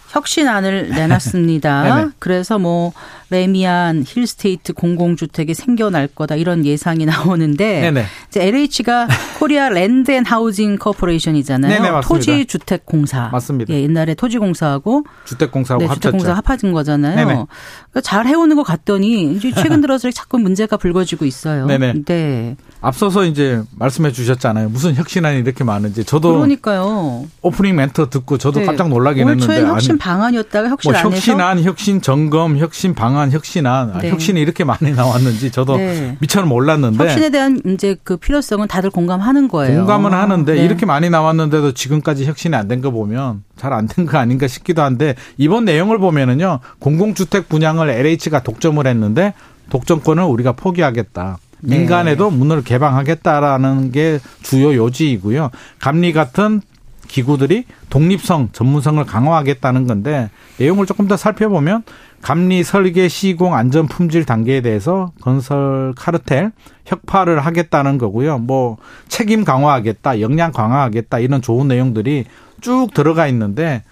혁신안을 내놨습니다. 그래서 뭐 래미안 힐스테이트 공공주택이 생겨날 거다 이런 예상이 나오는데 네네. 이제 LH가 Korea Land and Housing Corporation이잖아요. 네네, 토지 주택 공사. 맞습니다. 예, 옛날에 토지 공사하고 주택 공사하고 네, 주택 공사 합쳐진 거잖아요. 그러니까 잘 해오는 것 같더니 이제 최근 들어서 자꾸 문제가 불거지고 있어요. 네네. 네. 앞서서 이제 말씀해 주셨잖아요. 무슨 혁신안이 이렇게 많은지. 저도 그러니까요. 오프닝 멘트 듣고 저도 네. 깜짝 놀라긴 했는데. 혁신 방안이었다가 혁신 뭐 혁신안, 혁신 점검, 혁신 방안 혁신안, 아, 네. 혁신이 이렇게 많이 나왔는지 저도 네. 미처 몰랐는데 혁신에 대한 이제 그 필요성은 다들 공감하는 거예요. 공감은 하는데 네. 이렇게 많이 나왔는데도 지금까지 혁신이 안 된 거 보면 잘 안 된 거 아닌가 싶기도 한데 이번 내용을 보면은요 공공주택 분양을 LH가 독점을 했는데 독점권을 우리가 포기하겠다. 네. 민간에도 문을 개방하겠다라는 게 주요 요지이고요. 감리 같은 기구들이 독립성, 전문성을 강화하겠다는 건데 내용을 조금 더 살펴보면 감리 설계 시공 안전 품질 단계에 대해서 건설 카르텔 혁파를 하겠다는 거고요. 뭐 책임 강화하겠다, 역량 강화하겠다 이런 좋은 내용들이 쭉 들어가 있는데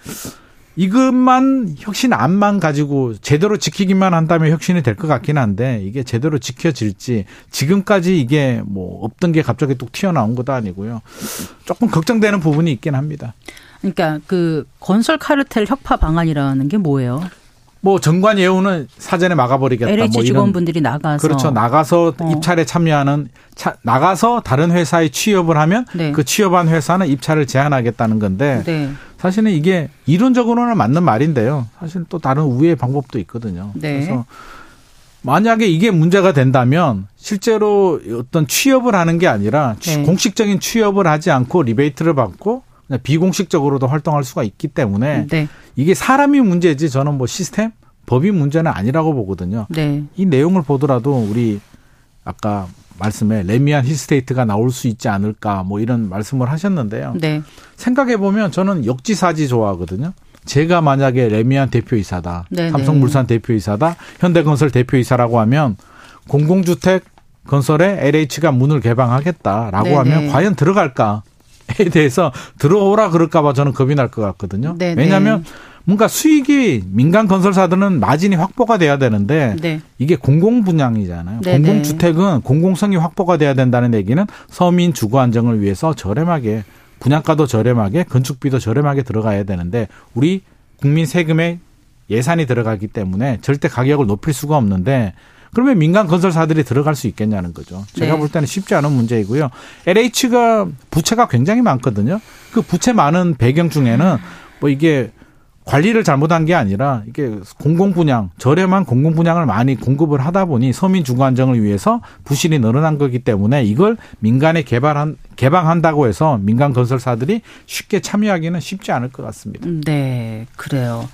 이것만 혁신 안만 가지고 제대로 지키기만 한다면 혁신이 될 것 같긴 한데 이게 제대로 지켜질지 지금까지 이게 뭐 없던 게 갑자기 뚝 튀어나온 것도 아니고요. 조금 걱정되는 부분이 있긴 합니다. 그러니까 그 건설 카르텔 혁파 방안이라는 게 뭐예요? 뭐 정관 예우는 사전에 막아버리겠다. LH 뭐 직원분들이 나가서 그렇죠. 나가서 어. 입찰에 참여하는 차, 나가서 다른 회사에 취업을 하면 네. 그 취업한 회사는 입찰을 제한하겠다는 건데 네. 사실은 이게 이론적으로는 맞는 말인데요. 사실 또 다른 우회의 방법도 있거든요. 네. 그래서 만약에 이게 문제가 된다면 실제로 어떤 취업을 하는 게 아니라 네. 공식적인 취업을 하지 않고 리베이트를 받고 비공식적으로도 활동할 수가 있기 때문에 네. 이게 사람이 문제지 저는 뭐 시스템 법이 문제는 아니라고 보거든요. 네. 이 내용을 보더라도 우리 아까 말씀에 래미안 힐스테이트가 나올 수 있지 않을까 뭐 이런 말씀을 하셨는데요. 네. 생각해 보면 저는 역지사지 좋아하거든요. 제가 만약에 레미안 대표이사다, 네네. 삼성물산 대표이사다, 현대건설 대표이사라고 하면 공공주택 건설에 LH가 문을 개방하겠다라고 네네. 하면 과연 들어갈까? 에 대해서 들어오라 그럴까봐 저는 겁이 날 것 같거든요. 네네. 왜냐하면 뭔가 수익이 민간 건설사들은 마진이 확보가 돼야 되는데 네. 이게 공공 분양이잖아요. 네네. 공공 주택은 공공성이 확보가 돼야 된다는 얘기는 서민 주거 안정을 위해서 저렴하게 분양가도 저렴하게 건축비도 저렴하게 들어가야 되는데 우리 국민 세금에 예산이 들어가기 때문에 절대 가격을 높일 수가 없는데 그러면 민간 건설사들이 들어갈 수 있겠냐는 거죠. 제가 네. 볼 때는 쉽지 않은 문제이고요. LH가 부채가 굉장히 많거든요. 그 부채 많은 배경 중에는 뭐 이게 관리를 잘못한 게 아니라 이게 공공 분양 저렴한 공공 분양을 많이 공급을 하다 보니 서민 주거 안정을 위해서 부실이 늘어난 거기 때문에 이걸 민간에 개발한 개방한다고 해서 민간 건설사들이 쉽게 참여하기는 쉽지 않을 것 같습니다. 네, 그래요.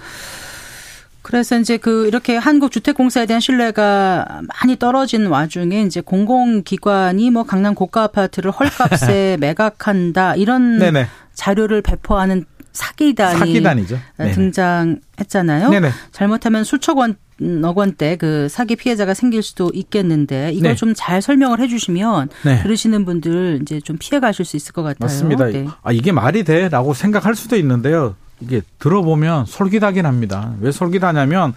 그래서 이제 그 이렇게 한국 주택공사에 대한 신뢰가 많이 떨어진 와중에 이제 공공기관이 뭐 강남 고가 아파트를 헐값에 매각한다 이런 네네. 자료를 배포하는 사기단이 사기단이죠. 네. 등장했잖아요. 네네. 잘못하면 수천 원, 억 원대 그 사기 피해자가 생길 수도 있겠는데 이걸 네. 좀잘 설명을 해주시면 네. 들으시는 분들 이제 좀 피해 가실 수 있을 것 같아요. 맞습니다. 네. 아 이게 말이 돼라고 생각할 수도 있는데요. 이게 들어보면 솔깃하긴 합니다. 왜 솔깃하냐면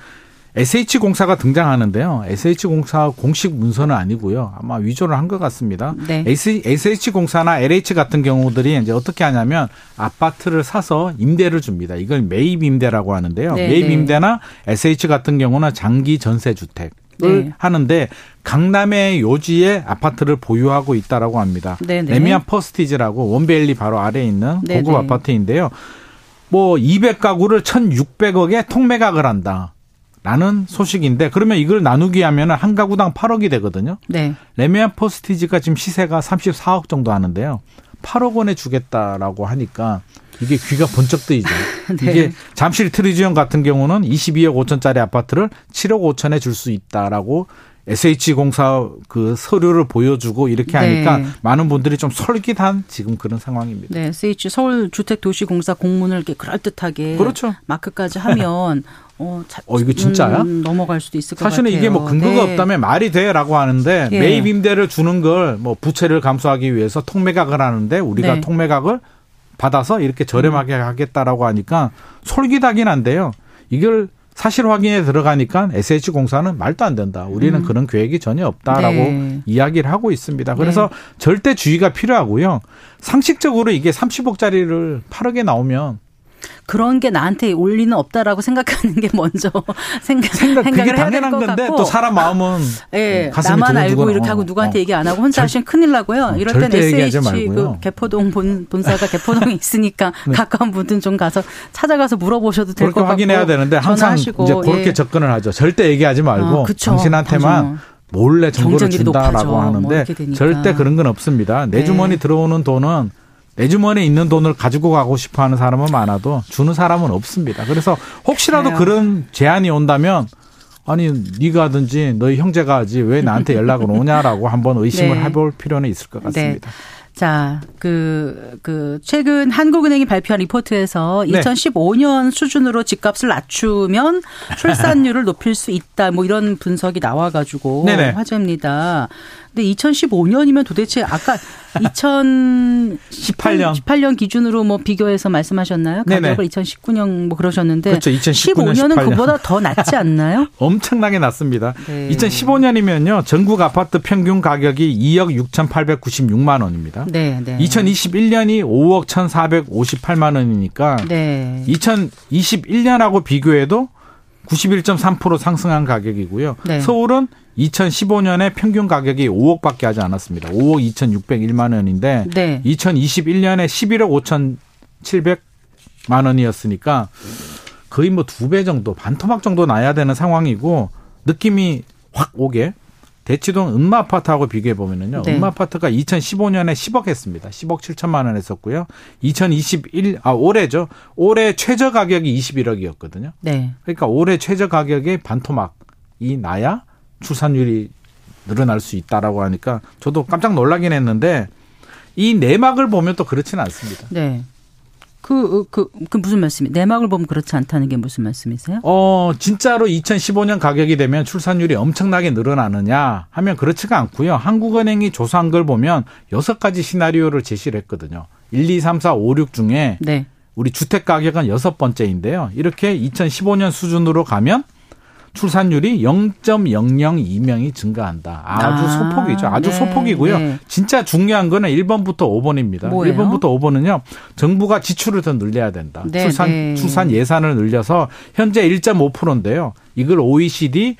SH공사가 등장하는데요. SH공사 공식 문서는 아니고요. 아마 위조를 한 것 같습니다. 네. SH공사나 LH 같은 경우들이 이제 어떻게 하냐면 아파트를 사서 임대를 줍니다. 이걸 매입 임대라고 하는데요. 네, 매입 네. 임대나 SH 같은 경우는 장기 전세 주택. 을 네. 하는데 강남의 요지에 아파트를 보유하고 있다라고 합니다. 네, 네. 래미안 퍼스티지라고 원베일리 바로 아래에 있는 고급 아파트인데요. 뭐 200가구를 1,600억에 통매각을 한다. 라는 소식인데 그러면 이걸 나누기 하면 한 가구당 8억이 되거든요. 네. 래미안 퍼스티지가 지금 시세가 34억 정도 하는데요. 8억 원에 주겠다라고 하니까 이게 귀가 번쩍 뜨이죠. 네. 이게 잠실 트리지움 같은 경우는 22억 5천짜리 아파트를 7억 5천에 줄 수 있다라고 SH공사 그 서류를 보여주고 이렇게 하니까 네. 많은 분들이 좀 솔깃한 지금 그런 상황입니다. 네, SH 서울 주택도시공사 공문을 이렇게 그럴듯하게 그렇죠. 마크까지 하면 어, 자, 어 이거 진짜야? 음, 넘어갈 수도 있을 것 사실은 같아요. 이게 뭐 근거가 네. 없다면 말이 돼라고 하는데 예. 매입 임대를 주는 걸 뭐 부채를 감수하기 위해서 통매각을 하는데 우리가 네. 통매각을 받아서 이렇게 저렴하게 음. 하겠다라고 하니까 솔깃하긴 한데요. 이걸 사실 확인에 들어가니까 SH공사는 말도 안 된다. 우리는 음. 그런 계획이 전혀 없다라고 네. 이야기를 하고 있습니다. 그래서 네. 절대 주의가 필요하고요. 상식적으로 이게 30억짜리를 8억에 나오면 그런 게 나한테 올 리는 없다라고 생각하는 게 먼저 생각, 생각 그게 당연한 건데 같고. 또 사람 마음은 네, 나만 알고 이렇게 하고 누구한테 어. 얘기 안 하고 혼자 하시면 큰일 나고요. 어, 이럴 땐 SH 그 개포동 본, 본사가 개포동에 있으니까 네. 가까운 분들 좀 가서 찾아가서 물어보셔도 될 것 같고 확인해야 되는데 항상 전화하시고. 이제 그렇게 예. 접근을 하죠. 절대 얘기하지 말고 아, 당신한테만 맞아. 몰래 정보를 준다라고 뭐 하는데 뭐 절대 그런 건 없습니다. 내 네. 주머니 들어오는 돈은 내 주머니에 있는 돈을 가지고 가고 싶어 하는 사람은 많아도 주는 사람은 없습니다. 그래서 혹시라도 그래요. 그런 제안이 온다면 아니 네가 하든지 너희 형제가 하지 왜 나한테 연락을 오냐라고 한번 의심을 네. 해볼 필요는 있을 것 같습니다. 네. 자, 그, 그, 최근 한국은행이 발표한 리포트에서 네. 2015년 수준으로 집값을 낮추면 출산율을 높일 수 있다. 뭐 이런 분석이 나와가지고 네네. 화제입니다. 근데 2015년이면 도대체 아까 2018년 18년 기준으로 뭐 비교해서 말씀하셨나요? 가격을 네네. 2019년 뭐 그러셨는데 그렇죠. 2019년 15년은 18년. 그보다 더 낮지 않나요? 엄청나게 낮습니다. 네. 2015년이면요. 전국 아파트 평균 가격이 2억 6,896만 원입니다. 네, 네. 2021년이 5억 1,458만 원이니까 네. 2021년하고 비교해도 91.3% 상승한 가격이고요. 네. 서울은 2015년에 평균 가격이 5억밖에 하지 않았습니다. 5억 2,601만 원인데 네. 2021년에 11억 5,700만 원이었으니까 거의 뭐 두 배 정도, 반토막 정도 나야 되는 상황이고 느낌이 확 오게 대치동 은마 아파트하고 비교해 보면은요. 네. 은마 아파트가 2015년에 10억 했습니다. 10억 7천만 원 했었고요. 2021, 아, 올해죠. 올해 최저 가격이 21억이었거든요. 네. 그러니까 올해 최저 가격의 반토막이 나야 출산율이 늘어날 수 있다라고 하니까 저도 깜짝 놀라긴 했는데 이 내막을 보면 또 그렇지는 않습니다. 네. 그, 그, 그 무슨 말씀이, 내막을 보면 그렇지 않다는 게 무슨 말씀이세요? 어, 진짜로 2015년 가격이 되면 출산율이 엄청나게 늘어나느냐 하면 그렇지가 않고요. 한국은행이 조사한 걸 보면 여섯 가지 시나리오를 제시를 했거든요. 1, 2, 3, 4, 5, 6 중에 네. 우리 주택 가격은 여섯 번째인데요. 이렇게 2015년 수준으로 가면 출산율이 0.002명이 증가한다. 아주 아, 소폭이죠. 아주 네, 소폭이고요. 네. 진짜 중요한 거는 1번부터 5번입니다. 뭐예요? 1번부터 5번은요. 정부가 지출을 더 늘려야 된다. 네, 출산 네. 출산 예산을 늘려서 현재 1.5%인데요. 이걸 OECD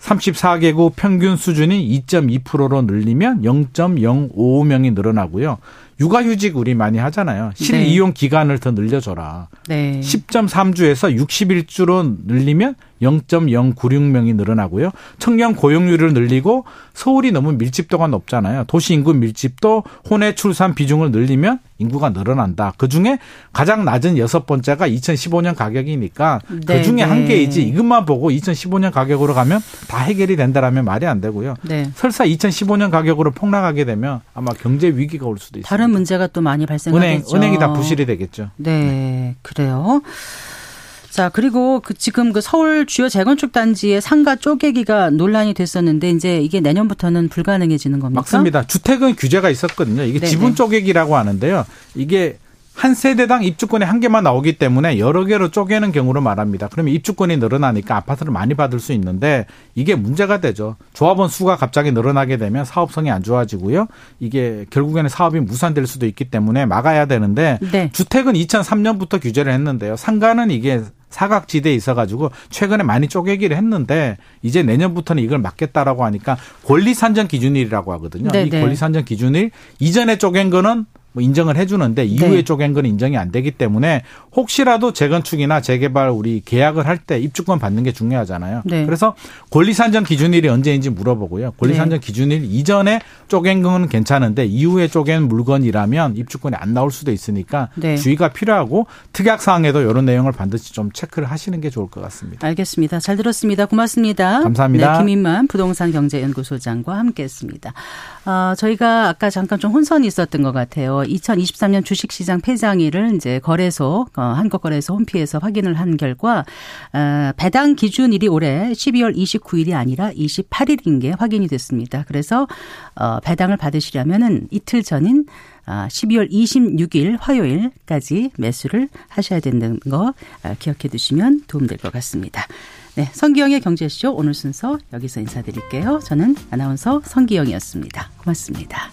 34개국 평균 수준이 2.2%로 늘리면 0.055명이 늘어나고요. 육아휴직 우리 많이 하잖아요. 실이용 네. 기간을 더 늘려줘라. 네. 10.3주에서 61주로 늘리면 0.096명이 늘어나고요. 청년 고용률을 늘리고 서울이 너무 밀집도가 높잖아요. 도시 인구 밀집도 혼외 출산 비중을 늘리면 인구가 늘어난다. 그 중에 가장 낮은 여섯 번째가 2015년 가격이니까 그 네, 그 중에 네. 한 개이지 이것만 보고 2015년 가격으로 가면 다 해결이 된다라면 말이 안 되고요. 네. 설사 2015년 가격으로 폭락하게 되면 아마 경제 위기가 올 수도 있습니다. 다른 문제가 또 많이 발생하겠죠. 은행, 은행이 다 부실이 되겠죠. 네, 그래요. 자, 그리고 그 지금 그 서울 주요 재건축 단지의 상가 쪼개기가 논란이 됐었는데 이제 이게 내년부터는 불가능해지는 겁니까? 맞습니다. 주택은 규제가 있었거든요. 이게 네네. 지분 쪼개기라고 하는데요. 이게 한 세대당 입주권이 한 개만 나오기 때문에 여러 개로 쪼개는 경우를 말합니다. 그러면 입주권이 늘어나니까 아파트를 많이 받을 수 있는데 이게 문제가 되죠. 조합원 수가 갑자기 늘어나게 되면 사업성이 안 좋아지고요. 이게 결국에는 사업이 무산될 수도 있기 때문에 막아야 되는데 네. 주택은 2003년부터 규제를 했는데요. 상가는 이게 사각지대에 있어가지고 최근에 많이 쪼개기를 했는데 이제 내년부터는 이걸 막겠다라고 하니까 권리산정 기준일이라고 하거든요. 네네. 이 네. 권리산정 기준일 이전에 쪼갠 거는 뭐 인정을 해주는데 이후에 네. 쪼갠 건 인정이 안 되기 때문에 혹시라도 재건축이나 재개발 우리 계약을 할 때 입주권 받는 게 중요하잖아요. 네. 그래서 권리산정 기준일이 언제인지 물어보고요. 권리산정 네. 기준일 이전에 쪼갠 건 괜찮은데 이후에 쪼갠 물건이라면 입주권이 안 나올 수도 있으니까 네. 주의가 필요하고 특약 사항에도 이런 내용을 반드시 좀 체크를 하시는 게 좋을 것 같습니다. 알겠습니다. 잘 들었습니다. 고맙습니다. 감사합니다. 네, 김인만 부동산 경제연구소장과 함께했습니다. 어, 저희가 아까 잠깐 좀 혼선이 있었던 것 같아요. 2023년 주식시장 폐장일을 이제 거래소 어, 한국거래소 홈피에서 확인을 한 결과 어, 배당 기준일이 올해 12월 29일이 아니라 28일인 게 확인이 됐습니다. 그래서 어, 배당을 받으시려면은 이틀 전인 12월 아, 26일 화요일까지 매수를 하셔야 된다는 거 아, 기억해 두시면 도움될 것 같습니다. 네, 성기영의 경제쇼 오늘 순서 여기서 인사드릴게요. 저는 아나운서 성기영이었습니다. 고맙습니다.